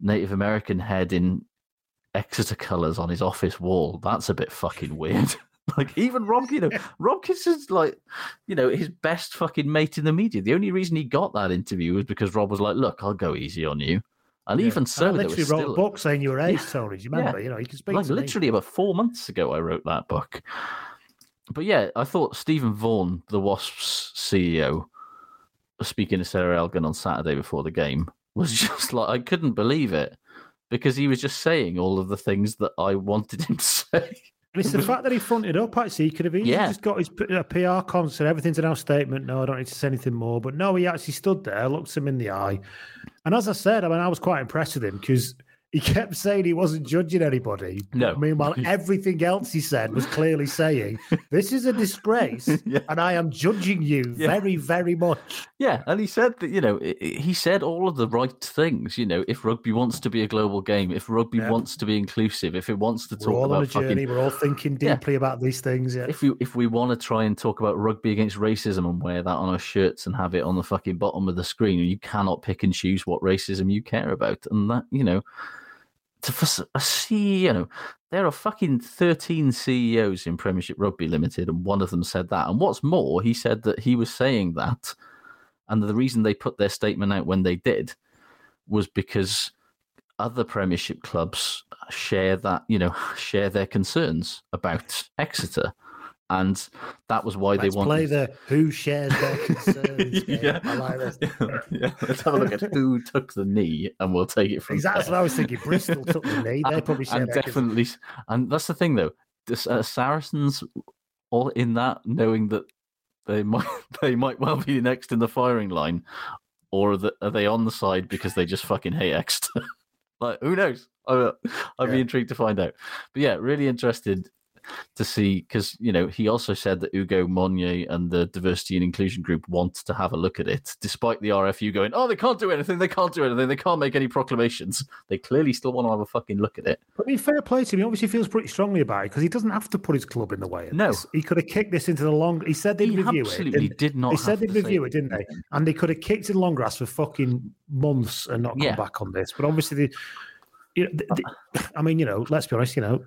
Native American head in Exeter colours on his office wall. That's a bit fucking weird." Like even Rob, you know, Rob Kitson's like, you know, his best fucking mate in the media. The only reason he got that interview was because Rob was like, "Look, I'll go easy on you," and Yeah. even so, I literally was wrote still a book saying you were ace, Tony. Do you remember? Yeah. You know, you can speak like to me. literally about four months ago. I wrote that book, but yeah, I thought Stephen Vaughan, the Wasps CEO, speaking to Sarah Elgin on Saturday before the game, was just like I couldn't believe it because he was just saying all of the things that I wanted him to say. And it's the fact that he fronted up, actually. He could have easily Yeah. just got his P- uh, PR concert, everything's an our statement. No, I don't need to say anything more. But no, he actually stood there, looked him in the eye. And as I said, I mean, I was quite impressed with him because he kept saying he wasn't judging anybody. No. Meanwhile, everything else he said was clearly saying, this is a disgrace and I am judging you Yeah. very, very much. Yeah, and he said that you know he said all of the right things. You know, if rugby wants to be a global game, if rugby Yeah. wants to be inclusive, if it wants to We're talk all about on a journey. We're all thinking Yeah. deeply about these things. Yeah. if we if we want to try and talk about rugby against racism and wear that on our shirts and have it on the fucking bottom of the screen, you cannot pick and choose what racism you care about, and that you know, to for a CEO, there are fucking thirteen CEOs in Premiership Rugby Limited, and one of them said that. And what's more, he said that he was saying that And the reason they put their statement out when they did was because other Premiership clubs share that, you know, share their concerns about Exeter. And that was why Let's they wanted play the who shares their concerns. game. yeah. Like this. yeah, let's have a look at who took the knee, and we'll take it from Exactly there. what I was thinking. Bristol took the knee. They And- probably share and their concerns. definitely, and that's the thing though. The uh, Saracens, all in that, knowing that they might they might well be next in the firing line, or are, the, are they on the side because they just fucking hate Exeter? like who knows? I, I'd be Yeah. intrigued to find out. But yeah, really interested to see because you know he also said that Ugo Monye and the diversity and inclusion group want to have a look at it, despite the RFU going, "Oh, they can't do anything. They can't do anything. They can't make any proclamations." They clearly still want to have a fucking look at it. But I mean, fair play to him. He obviously feels pretty strongly about it because he doesn't have to put his club in the way. Of No. this. he could have kicked this into the long. He said they'd He review absolutely it. did not They said they'd review it, didn't they? And they could have kicked in long grass for fucking months and not come Yeah. back on this. But obviously, the, you know, I mean, you know, let's be honest. You know,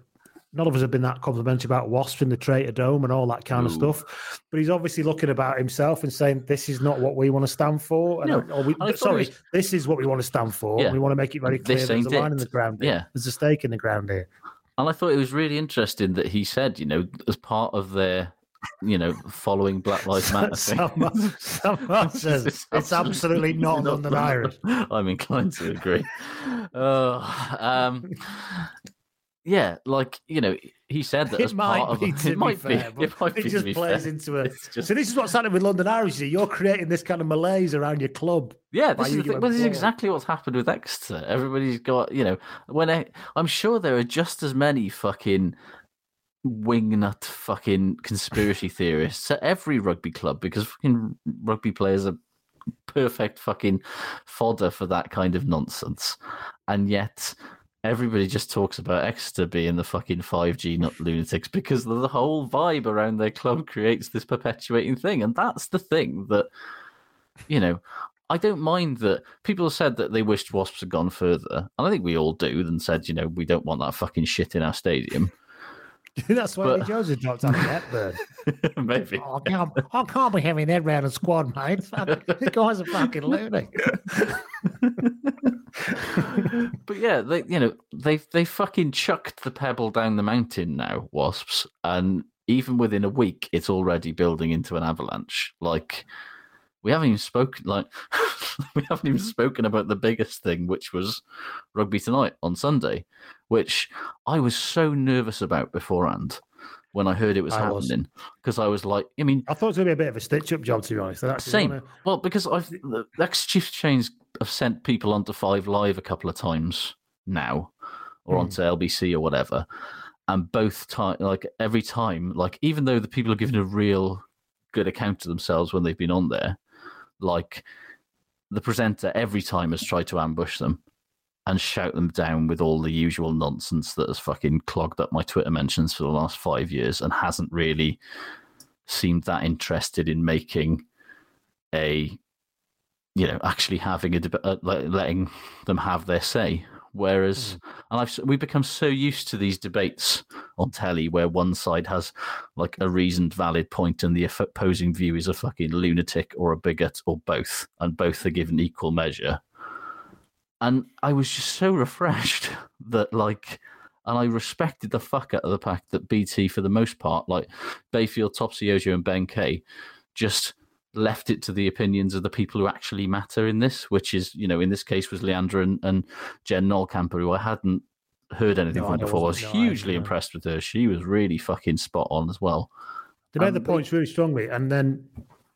none of us have been that complimentary about Wasps in the Traitor Dome and all that kind of stuff. But he's obviously looking about himself and saying, "This is not what we want to stand for." And, No, we, and I thought it sorry, was- this is what we want to stand for. Yeah. We want to make it very clear This there's a line in the ground. here. Yeah. there's a stake in the ground here. And I thought it was really interesting that he said, you know, as part of their, you know, following Black Lives Matter. Someone, someone says It's it's absolutely not London Irish. I'm inclined to agree. Uh, um, yeah, like you know, he said that It as might part of be, it might be fair, be, it might it be, just be plays fair. into a. It's just- So this is what's happening with London Irish. You you're creating this kind of malaise around your club. Yeah, this is, Well, this is exactly what's happened with Exeter. Everybody's got, you know, when I, I'm sure there are just as many fucking wingnut fucking conspiracy theorists at every rugby club because fucking rugby players are perfect fucking fodder for that kind of nonsense. And yet everybody just talks about Exeter being the fucking 5G nut lunatics because the whole vibe around their club creates this perpetuating thing. And that's the thing that, you know, I don't mind that people said that they wished Wasps had gone further. And I think we all do, and said, you know, we don't want that fucking shit in our stadium. That's why But- dropped out of Hepburn. Maybe. Oh, I can't, I can't be having that round of squad, mate. This guy's are fucking lunatic. but yeah, they you know they they fucking chucked the pebble down the mountain now, wasps, and even within a week, it's already building into an avalanche. Like we haven't even spoken like we haven't even spoken about the biggest thing, which was rugby tonight on Sunday, which I was so nervous about beforehand when I heard it was I happening because I was like, I mean, I thought it was going to be a bit of a stitch up job, to be honest. Same. wanna- Well, because I've the ex Chiefs chains have sent people onto Five Live a couple of times now, or Hmm. onto LBC or whatever, and both time, like every time, like even though the people are giving a real good account of themselves when they've been on there, like the presenter every time has tried to ambush them and shout them down with all the usual nonsense that has fucking clogged up my Twitter mentions for the last five years and hasn't really seemed that interested in making a you know actually having a debate uh, letting them have their say. Whereas and i've we've become so used to these debates on telly where one side has like a reasoned valid point and the opposing view is a fucking lunatic or a bigot or both and both are given equal measure and i was just so refreshed that like and I respected the fuck out of the fact that BT, for the most part, like Bayfield, Topsy and Ben Kay, just left it to the opinions of the people who actually matter in this, which is, you know, in this case was Leandra and, and Jen Nolcamper, who I hadn't heard anything No, from I before. I was no, hugely impressed with her. She was really fucking spot on as well. They made Um, the points really strongly, and then,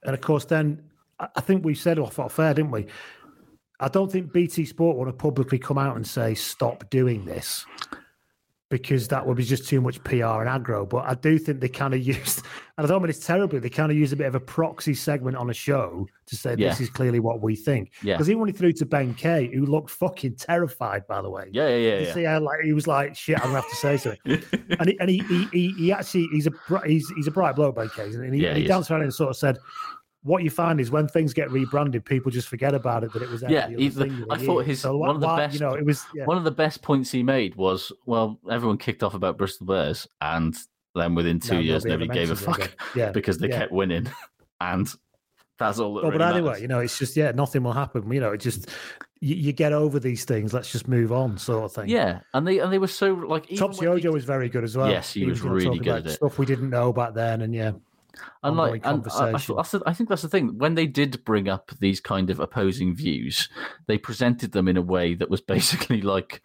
and of course, then I I think we said off our fair, didn't we? I don't think BT Sport want to publicly come out and say stop doing this because that would be just too much PR and aggro. But I do think they kind of used, and I don't mean it's terribly, they kind of use a bit of a proxy segment on a show to say this is clearly what we think. Yeah. Because when he threw to Ben Kay, who looked fucking terrified, by the way. Yeah, yeah, yeah. You yeah. see how like he was like, shit, I'm gonna have to say something. and he, and he, he, he, he actually he's a he's he's a bright bloke, Ben Case, and he, Yeah, and he he danced around and sort of said, "What you find is when things get rebranded, people just forget about it that it was Yeah, he- thing I thought year." his So one of the why- best. you know, it was yeah. one of the best points he made was well, everyone kicked off about Bristol Bears, and then within two Now years, nobody gave a fuck. Yeah, because they yeah. kept winning, and That's all that Oh, really but anyway, matters. you know, it's just yeah, nothing will happen. You know, it just you, you get over these things. Let's just move on, sort of thing. Yeah, and they and they were so like even Top when they- Jojo was very good as well. Yes, he was you know, really good at it. Stuff we didn't know back then, and yeah, and like and I, I, conversation. thought that's the, I think that's the thing when they did bring up these kind of opposing views they presented them in a way that was basically like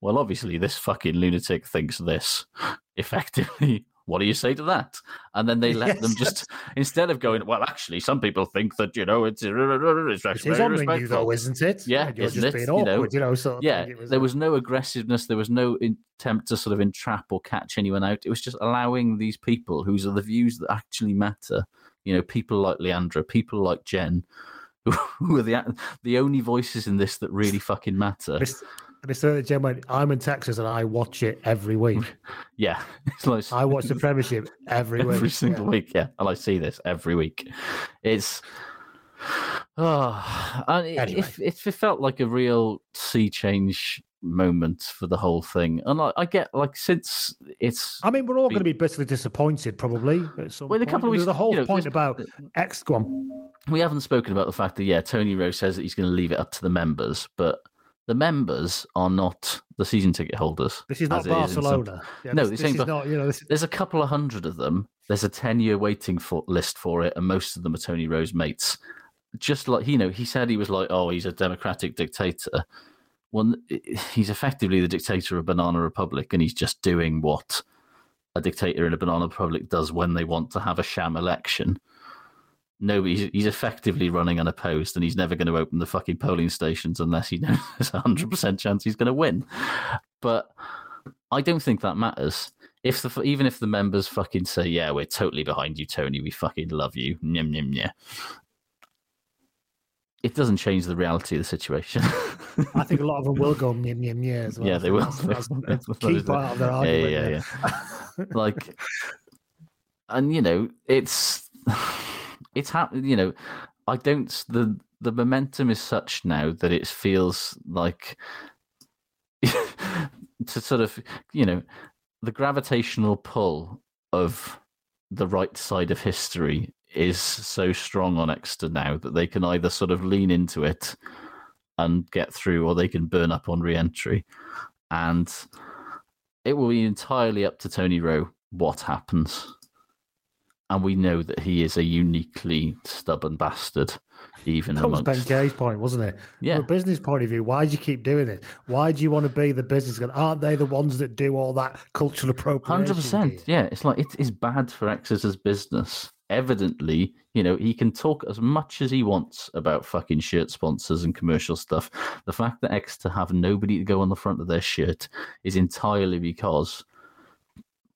well obviously this fucking lunatic thinks this effectively what do you say to that and then they let them Yes. just instead of going well actually some people think that you know it's, it's, it is very honouring you though, isn't it? yeah, you're isn't just it? being You know, awkward, you know. sort of yeah. It there was no aggressiveness. There was no attempt to sort of entrap or catch anyone out. It was just allowing these people, whose are the views that actually matter. You know, people like Leandra, people like Jen, who, who are the the only voices in this that really fucking matter. Mr. Mr. Jen went, I'm in Texas and I watch it every week. Yeah, it's like I watch the Premiership every week. every single yeah. week. Yeah, and I see this every week. It's oh, and it, Anyway. it, it felt like a real sea change moment for the whole thing. And I, I get like since it's I mean, we're all going to be bitterly disappointed, probably. At some Well, in a couple of weeks, the whole you know, point about X. We haven't spoken about the fact that yeah, Tony Rowe says that he's going to leave it up to the members, but the members are not the season ticket holders. This is not it is some- Barcelona. Yeah, no, this, this is not. You know, this, There's a couple of hundred of them. There's a ten-year waiting for, list for it, and most of them are Tony Rowe's mates. Just like you know, he said he was like, "Oh, he's a democratic dictator." Well, he's effectively the dictator of Banana Republic, and he's just doing what a dictator in a Banana Republic does when they want to have a sham election. No, he's, he's effectively running unopposed, and he's never going to open the fucking polling stations unless he knows there's a hundred percent chance he's going to win. But I don't think that matters. If the even if the members fucking say, "Yeah, we're totally behind you, Tony. We fucking love you," nyam nyam nyam. It doesn't change the reality of the situation. I think a lot of them will go nyam nyam yeah as well. yeah, they will. That's, that's a key part of their Yeah, argument. yeah, yeah, yeah. like, and you know, it's it's happening. You know, I don't. The the momentum is such now that it feels like to sort of you know the gravitational pull of the right side of history is so strong on Exeter now that they can either sort of lean into it and get through, or they can burn up on re-entry, and it will be entirely up to Tony Rowe what happens. And we know that he is a uniquely stubborn bastard, even That was amongst. Ben Kay's point, wasn't it? Yeah. From a business point of view, why do you keep doing it? Why do you want to be the business guy? Aren't they the ones that do all that cultural appropriation? Hundred percent. Yeah, it's like it is bad for Exeter's business. Evidently, you know, he can talk as much as he wants about fucking shirt sponsors and commercial stuff. The fact that Exeter have nobody to go on the front of their shirt is entirely because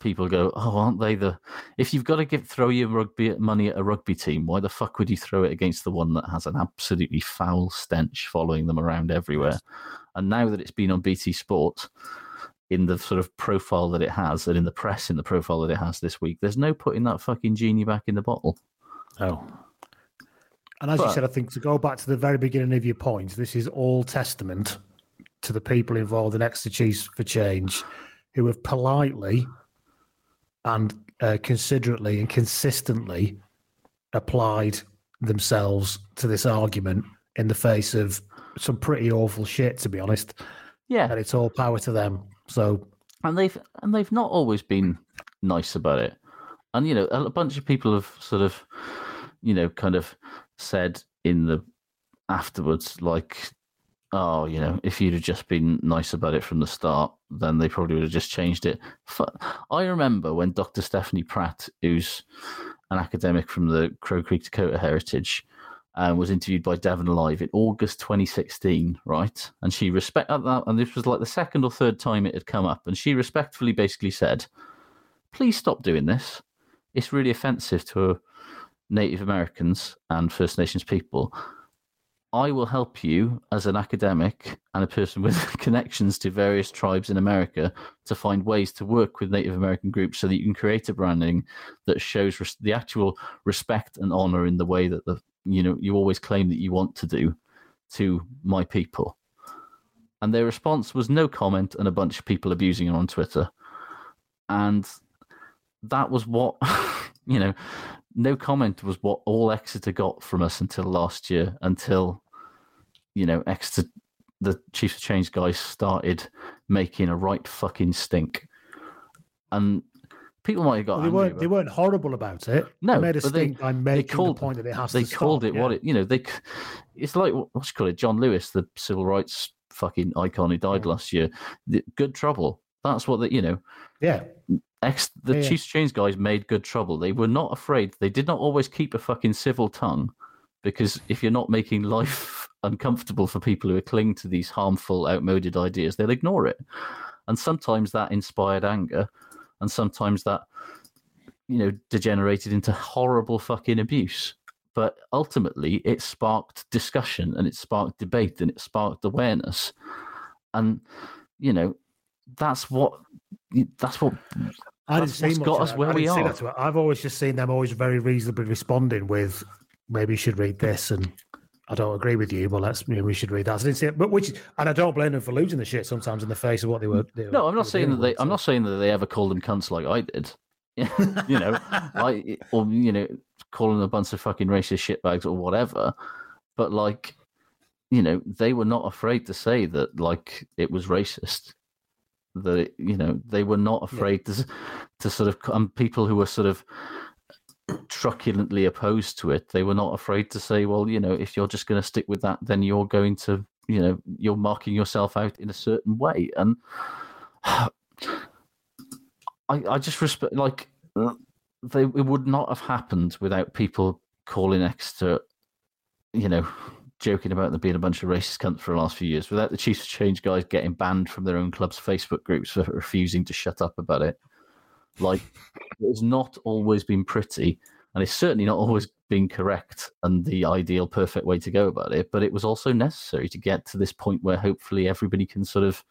people go, "Oh, aren't they the?" If you've got to give throw your rugby money at a rugby team, why the fuck would you throw it against the one that has an absolutely foul stench following them around everywhere? And now that it's been on BT Sport, in the sort of profile that it has, and in the press in the profile that it has this week, there's no putting that fucking genie back in the bottle. Oh. And as you said, I think to go back to the very beginning of your point, this is all testament to the people involved in Exeter Chiefs for Change who have politely and uh, considerately and consistently applied themselves to this argument in the face of some pretty awful shit, to be honest. Yeah. And it's all power to them. So and they've and they've not always been nice about it. And you know, a bunch of people have sort of, you know, kind of said in the afterwards, like, oh, you know, if you'd have just been nice about it from the start, then they probably would have just changed it. I remember when Dr. Stephanie Pratt, who's an academic from the Crow Creek Dakota Heritage, um, was interviewed by Devon Live in August 2016, right? And she respect uh, that, and this was like the second or third time it had come up, and she respectfully basically said, "Please stop doing this. It's really offensive to Native Americans and First Nations people. I will help you as an academic and a person with connections to various tribes in America to find ways to work with Native American groups so that you can create a branding that shows res- the actual respect and honor in the way that the you know you always claim that you want to do to my people. And their response was no comment and a bunch of people abusing her on Twitter. And that was what you know no comment was what all Exeter got from us until last year, until you know Exeter, the Chiefs of Change guys started making a right fucking stink, and people might have got Well, they weren't. They weren't horrible about it. no, they made a but they, stink by they called the point that it has they to called stop, it what it you know they it's like what's what you call it? John Lewis the civil rights fucking icon who died last year. The, good trouble. That's what the you know Yeah, ex the Yeah, yeah. Chiefs Chains guys made good trouble. They were not afraid. They did not always keep a fucking civil tongue because if you're not making life uncomfortable for people who cling to these harmful outmoded ideas they'll ignore it. And sometimes that inspired anger and sometimes that you know degenerated into horrible fucking abuse. But ultimately it sparked discussion and it sparked debate and it sparked awareness. And you know that's what that's what I didn't that's see what's much got us where I we are. that to it. I've always just seen them always very reasonably responding with, maybe you should read this, and I don't agree with you, but let's maybe we should read that. So I didn't see it, but which, and I don't blame them for losing the shit sometimes in the face of what they were. They were no i'm not saying that they with, i'm so. not saying that they ever called them cunts like i did you know I, or you know calling a bunch of fucking racist shitbags or whatever but like you know they were not afraid to say that like it was racist that it, you know they were not afraid to to sort of um, people who were sort of truculently opposed to it they were not afraid to say well you know if you're just going to stick with that then you're going to you know you're marking yourself out in a certain way and I, I just respect like they it would not have happened without people calling Exeter, you know, joking about them being a bunch of racist cunts for the last few years, without the Chiefs of Change guys getting banned from their own club's Facebook groups for refusing to shut up about it. Like it's not always been pretty, and it's certainly not always been correct and the ideal perfect way to go about it, but it was also necessary to get to this point where hopefully everybody can sort of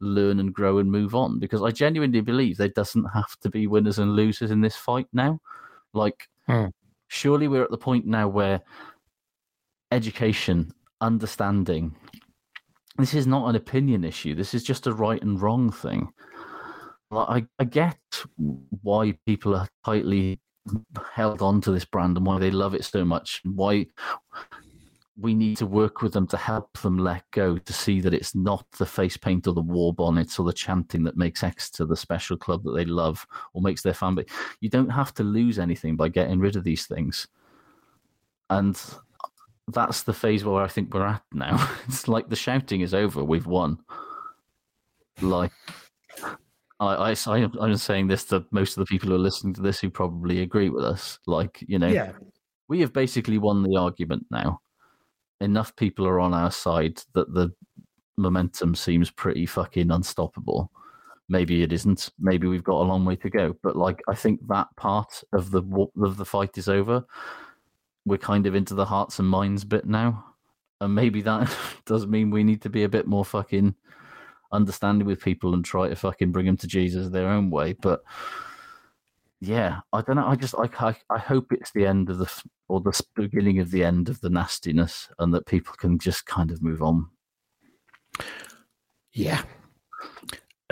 learn and grow and move on because I genuinely believe there doesn't have to be winners and losers in this fight now. Like, Hmm. surely we're at the point now where education, understanding, this is not an opinion issue. This is just a right and wrong thing. I, I get why people are tightly held on to this brand and why they love it so much. Why we need to work with them to help them let go to see that it's not the face paint or the war bonnets or the chanting that makes Exeter the special club that they love or makes their fan base. You don't have to lose anything by getting rid of these things. And that's the phase where I think we're at now. It's like the shouting is over. We've won. Like, I, I, I'm saying this to most of the people who are listening to this who probably agree with us. Like, you know, Yeah, we have basically won the argument now. Enough people are on our side that the momentum seems pretty fucking unstoppable. Maybe it isn't. Maybe we've got a long way to go. But like, I think that part of the of the fight is over. We're kind of into the hearts and minds bit now, and maybe that does mean we need to be a bit more fucking understanding with people and try to fucking bring them to Jesus their own way. But yeah, I don't know. I just I, I I hope it's the end of the or the beginning of the end of the nastiness, and that people can just kind of move on. yeah.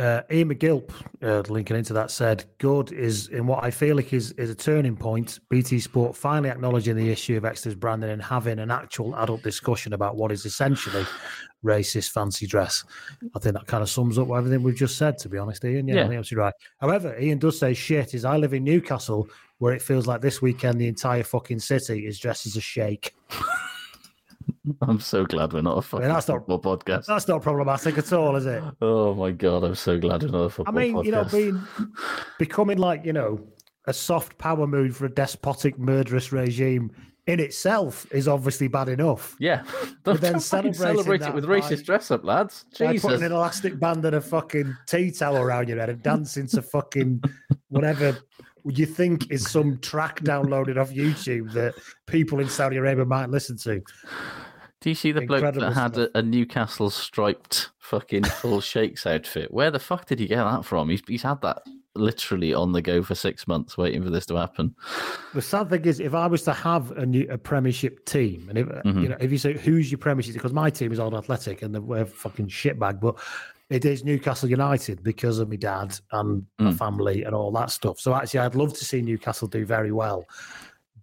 Uh, Ian McGilp, uh, linking into that, said, "Good is in what I feel like is is a turning point. BT Sport finally acknowledging the issue of Exeter's branding and having an actual adult discussion about what is essentially racist fancy dress. I think that kind of sums up everything we've just said. To be honest, Ian, yeah, Yeah. I think absolutely right. However, Ian does say shit. Is I live in Newcastle, where it feels like this weekend the entire fucking city is dressed as a shake. I'm so glad we're not a fucking that's not- football podcast. That's not problematic at all, is it? Oh my god, I'm so glad we're not a I football I mean, podcast. you know, being becoming like you know a soft power move for a despotic, murderous regime in itself is obviously bad enough. yeah, But then celebrating celebrate it with by- racist dress up, lads. Jesus, putting an elastic band and a fucking tea towel around your head and dancing to fucking whatever you think is some track downloaded off YouTube that people in Saudi Arabia might listen to. Do you see the bloke Incredible that had a, a Newcastle striped fucking full shakes outfit? Where the fuck did he get that from? He's he's had that literally on the go for six months, waiting for this to happen. The sad thing is, if I was to have a new a Premiership team, and if Mm-hmm. you know, if you say who's your Premiership, because my team is Oldham Athletic and they're fucking shitbag, but it is Newcastle United because of my dad and my Mm. family and all that stuff. So actually, I'd love to see Newcastle do very well.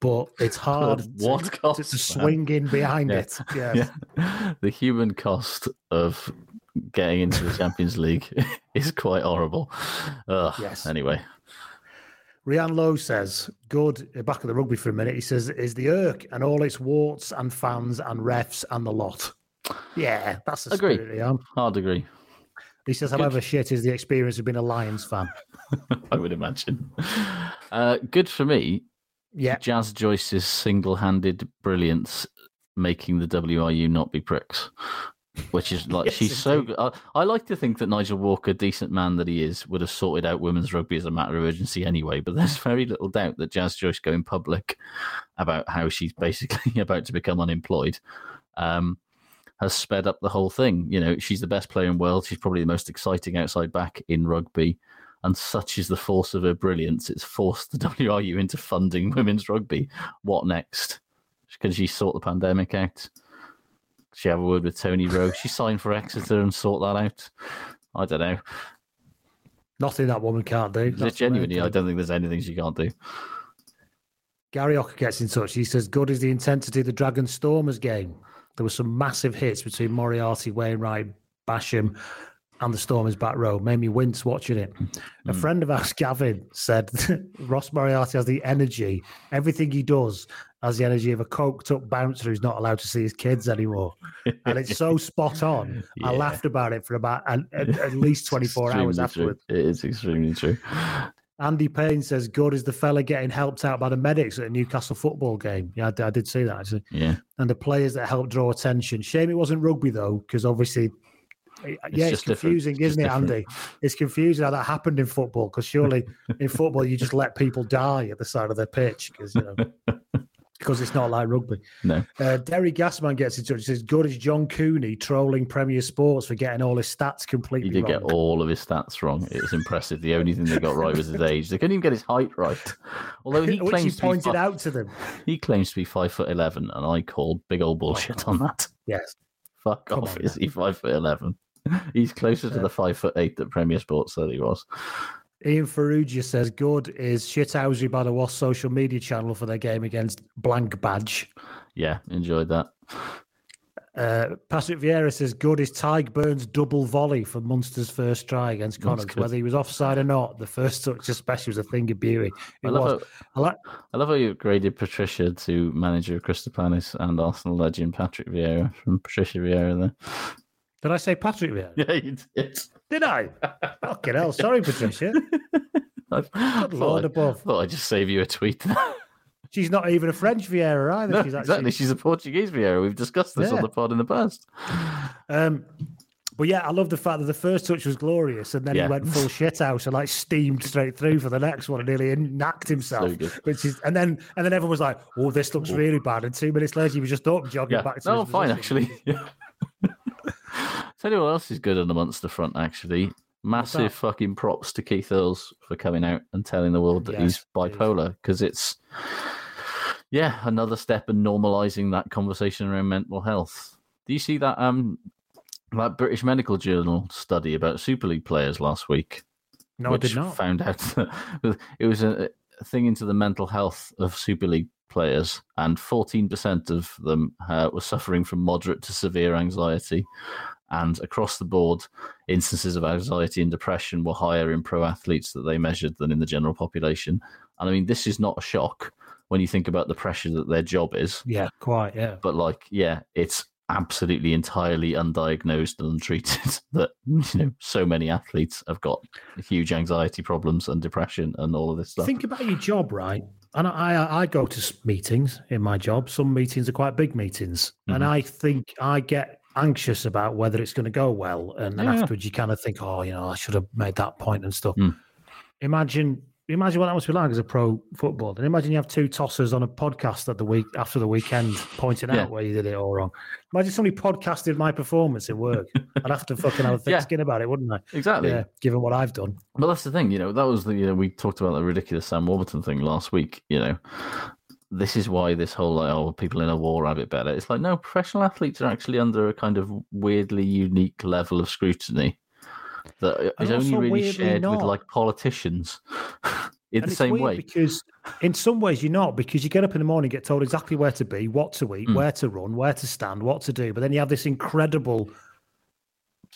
but it's hard what to, cost, to, to swing in behind Yeah. it. Yes. Yeah. The human cost of getting into the Champions League is quite horrible. Ugh, Yes. Anyway, Rianne Lowe says, good, uh, back at the rugby for a minute, he says, is the Irk and all its warts and fans and refs and the lot. Yeah, that's the Agree. spirit, Rianne. hard agree. He says, however shit is the experience of being a Lions fan. I would imagine. Uh, good for me. Yeah. Jazz Joyce's single-handed brilliance making the WRU not be pricks. Which is like Yes, she's so good. I, I like to think that Nigel Walker, decent man that he is, would have sorted out women's rugby as a matter of urgency anyway. But there's very little doubt that Jazz Joyce going public about how she's basically about to become unemployed um, has sped up the whole thing. You know, she's the best player in the world. She's probably the most exciting outside back in rugby. And such is the force of her brilliance, it's forced the WRU into funding women's rugby. What next? Can she sort the pandemic out? She have a word with Tony Rowe. She signed for Exeter and sort that out. I don't know. Nothing that woman can't do. Genuinely. I don't think there's anything she can't do. Gary Ocker gets in touch. He says, Good is the intensity of the Dragon Stormers game. There were some massive hits between Moriarty, Wainwright, Basham, and the Stormers back row. Made me wince watching it. A mm. friend of ours, Gavin, said Ross Moriarty has the energy. Everything he does has the energy of a coked up bouncer who's not allowed to see his kids anymore. And it's so spot on. I laughed about it for about at, at, least 24 hours afterwards. True. It is extremely true. Andy Payne says, "Good is the fella getting helped out by the medics at a Newcastle football game." Yeah, I, did see that actually. Yeah. And the players that helped draw attention. Shame it wasn't rugby though, because obviously, eh, yeah, it's, just different. confusing, It's isn't it, different. Andy? It's confusing how that happened in football. Because surely in football you just let people die at the side of their pitch because you know. Because it's not like rugby. No. Uh, Derry Gasman gets in touch. He says, "Good as John Cooney trolling Premier Sports for getting all his stats completely He did wrong." get all of his stats wrong. It was impressive. The only thing they got right was his age. They couldn't even get his height right. Although he Which claims he to be pointed out to them. He claims to be five foot eleven, and I called big old bullshit on that. Yes. Fuck Come off! on Is he five foot eleven? He's closer to the five foot eight that Premier Sports said he was. Ian Ferrugia says good is shithousery by the Wasp social media channel for their game against Blank Badge. Yeah, enjoyed that. Uh, Patrick Vieira says good is Tyg Burns' double volley for Munster's first try against Connacht. Whether he was offside or not, the first touch especially was a thing of beauty. It I love was. I like. I love how you upgraded Patricia to manager of Crystal Palace and Arsenal legend Patrick Vieira from Patricia Vieira there. Did I say Patrick Vieira? Yeah, you did. Did I? Fucking hell! Sorry, Patricia. I Good Lord I, above. thought I'd just save you a tweet. She's not even a French Vieira either. no, She's actually exactly. She's a Portuguese Vieira. We've discussed this Yeah. on the pod in the past. Um, but yeah, I love the fact that the first touch was glorious, and then Yeah. he went full shit house and like steamed straight through for the next one, and nearly knocked himself. So which is, and then and then everyone was like, "Oh, this looks really bad." And two minutes later, he was just up jogging Yeah. back to No, fine, position. actually. Tell you what else is good on the Munster front, actually. Massive fucking props to Keith Earls for coming out and telling the world that Yes, he's bipolar because it's, yeah, another step in normalizing that conversation around mental health. Do you see that um that British Medical Journal study about Super League players last week? No, I did not. Found out that it was a thing into the mental health of Super League players, and 14% of them uh, were suffering from moderate to severe anxiety. And across the board, instances of anxiety and depression were higher in pro athletes that they measured than in the general population. And I mean, this is not a shock when you think about the pressure that their job is. Yeah, quite. Yeah, But like, yeah, it's absolutely entirely undiagnosed and untreated that you know so many athletes have got huge anxiety problems and depression and all of this stuff. think about your job, right? And I, I, go to meetings in my job. Some meetings are quite big meetings, and Mhm. I think I get anxious about whether it's going to go well. And then Yeah. afterwards, you kind of think, "Oh, you know, I should have made that point and stuff." Mm. Imagine, imagine what that must be like as a pro footballer. And imagine you have two tossers on a podcast at the week after the weekend pointing Yeah. out where you did it all wrong. Imagine somebody podcasted my performance at work. I'd have to fucking have a thick Yeah. skin about it, wouldn't I? Exactly. Yeah, given what I've done. But that's the thing, you know, that was the, you know, we talked about the ridiculous Sam Warburton thing last week, you know. This is why this whole, like, oh, people in a war have it better. It's like, no, professional athletes are actually under a kind of weirdly unique level of scrutiny that is And only really shared with like politicians. in And the same way. because in some ways you're not because you get up in the morning, get told exactly where to be, what to eat, Mm. where to run, where to stand, what to do, but then you have this incredible,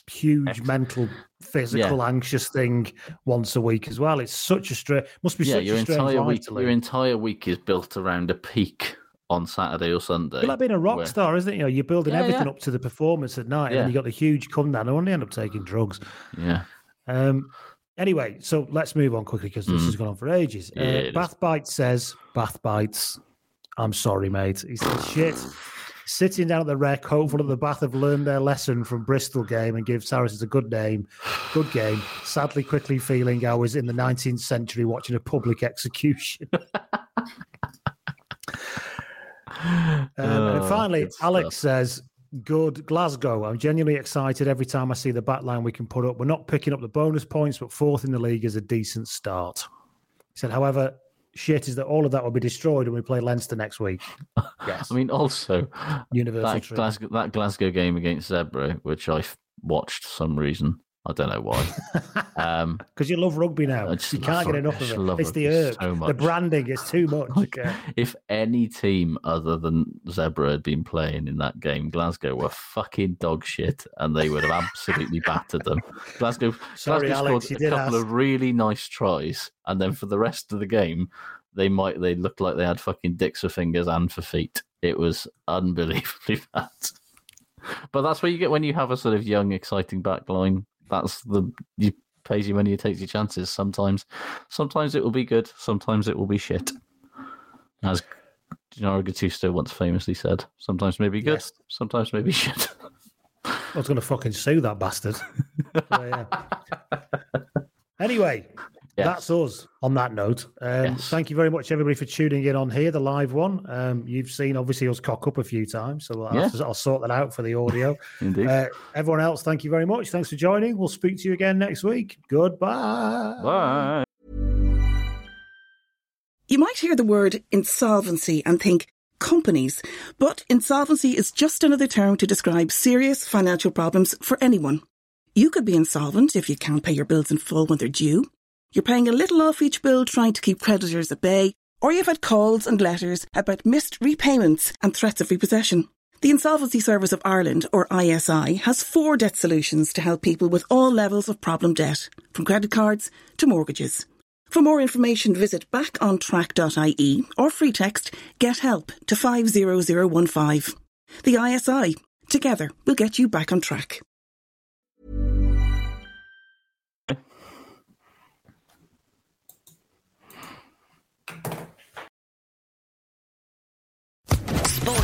huge mental, physical, anxious thing once a week as well. It's such a strange. Must be yeah, such your a entire week, your entire week is built around a peak on Saturday or Sunday. It's like being a rock where- star, isn't it? You know, you're building Yeah, everything yeah. up to the performance at night, and Yeah. then you got the huge come down, and only end up taking drugs. Yeah. Um. Anyway, so let's move on quickly because this Mm. has gone on for ages. Yeah, uh. Bath Bites says, Bath Bites, I'm sorry, mate. He says, shit. Sitting down at the rec, hopeful that the Bath have learned their lesson from Bristol game and give Saracens a good name, good game. Sadly, quickly feeling I was in the 19th century watching a public execution. Um, and Oh, finally, Alex stuff. says, Good Glasgow. I'm genuinely excited every time I see the back line we can put up. We're not picking up the bonus points, but fourth in the league is a decent start. He said, however, shit is that all of that will be destroyed when we play Leinster next week. Yes. I mean, also Universal that. Glasgow, that Glasgow game against Zebre, which I watched for some reason. I don't know why. um, Because you love rugby now. You can't get enough I just of it. It's the herb, so the branding. is too much. Okay. if any team other than Zebre had been playing in that game, Glasgow were fucking dog shit, and they would have absolutely battered them. Glasgow, Sorry, Glasgow Alex, scored a couple ask. of really nice tries, and then for the rest of the game, they might they looked like they had fucking dicks for fingers and for feet. It was unbelievably bad. But that's what you get when you have a sort of young, exciting back line. That's the you pays you money, you takes your chances. Sometimes, sometimes it will be good. Sometimes it will be shit. As Gennaro Gattuso once famously said, sometimes maybe good, Yes. sometimes maybe shit. I was going to fucking sue that bastard. So, yeah. Anyway, Yes. that's us on that note. Um, Yes. Thank you very much, everybody, for tuning in on here, the live one. Um, you've seen, obviously, us cock up a few times, so I'll, Yeah. to- I'll sort that out for the audio. Indeed. Uh, everyone else, thank you very much. Thanks for joining. We'll speak to you again next week. Goodbye. Bye. You might hear the word insolvency and think companies, but insolvency is just another term to describe serious financial problems for anyone. You could be insolvent if you can't pay your bills in full when they're due. You're paying a little off each bill trying to keep creditors at bay, or you've had calls and letters about missed repayments and threats of repossession. The Insolvency Service of Ireland, or ISI, has four debt solutions to help people with all levels of problem debt, from credit cards to mortgages. For more information, visit backontrack.ie or free text Get Help to 50015. The ISI. Together, we'll get you back on track. Sports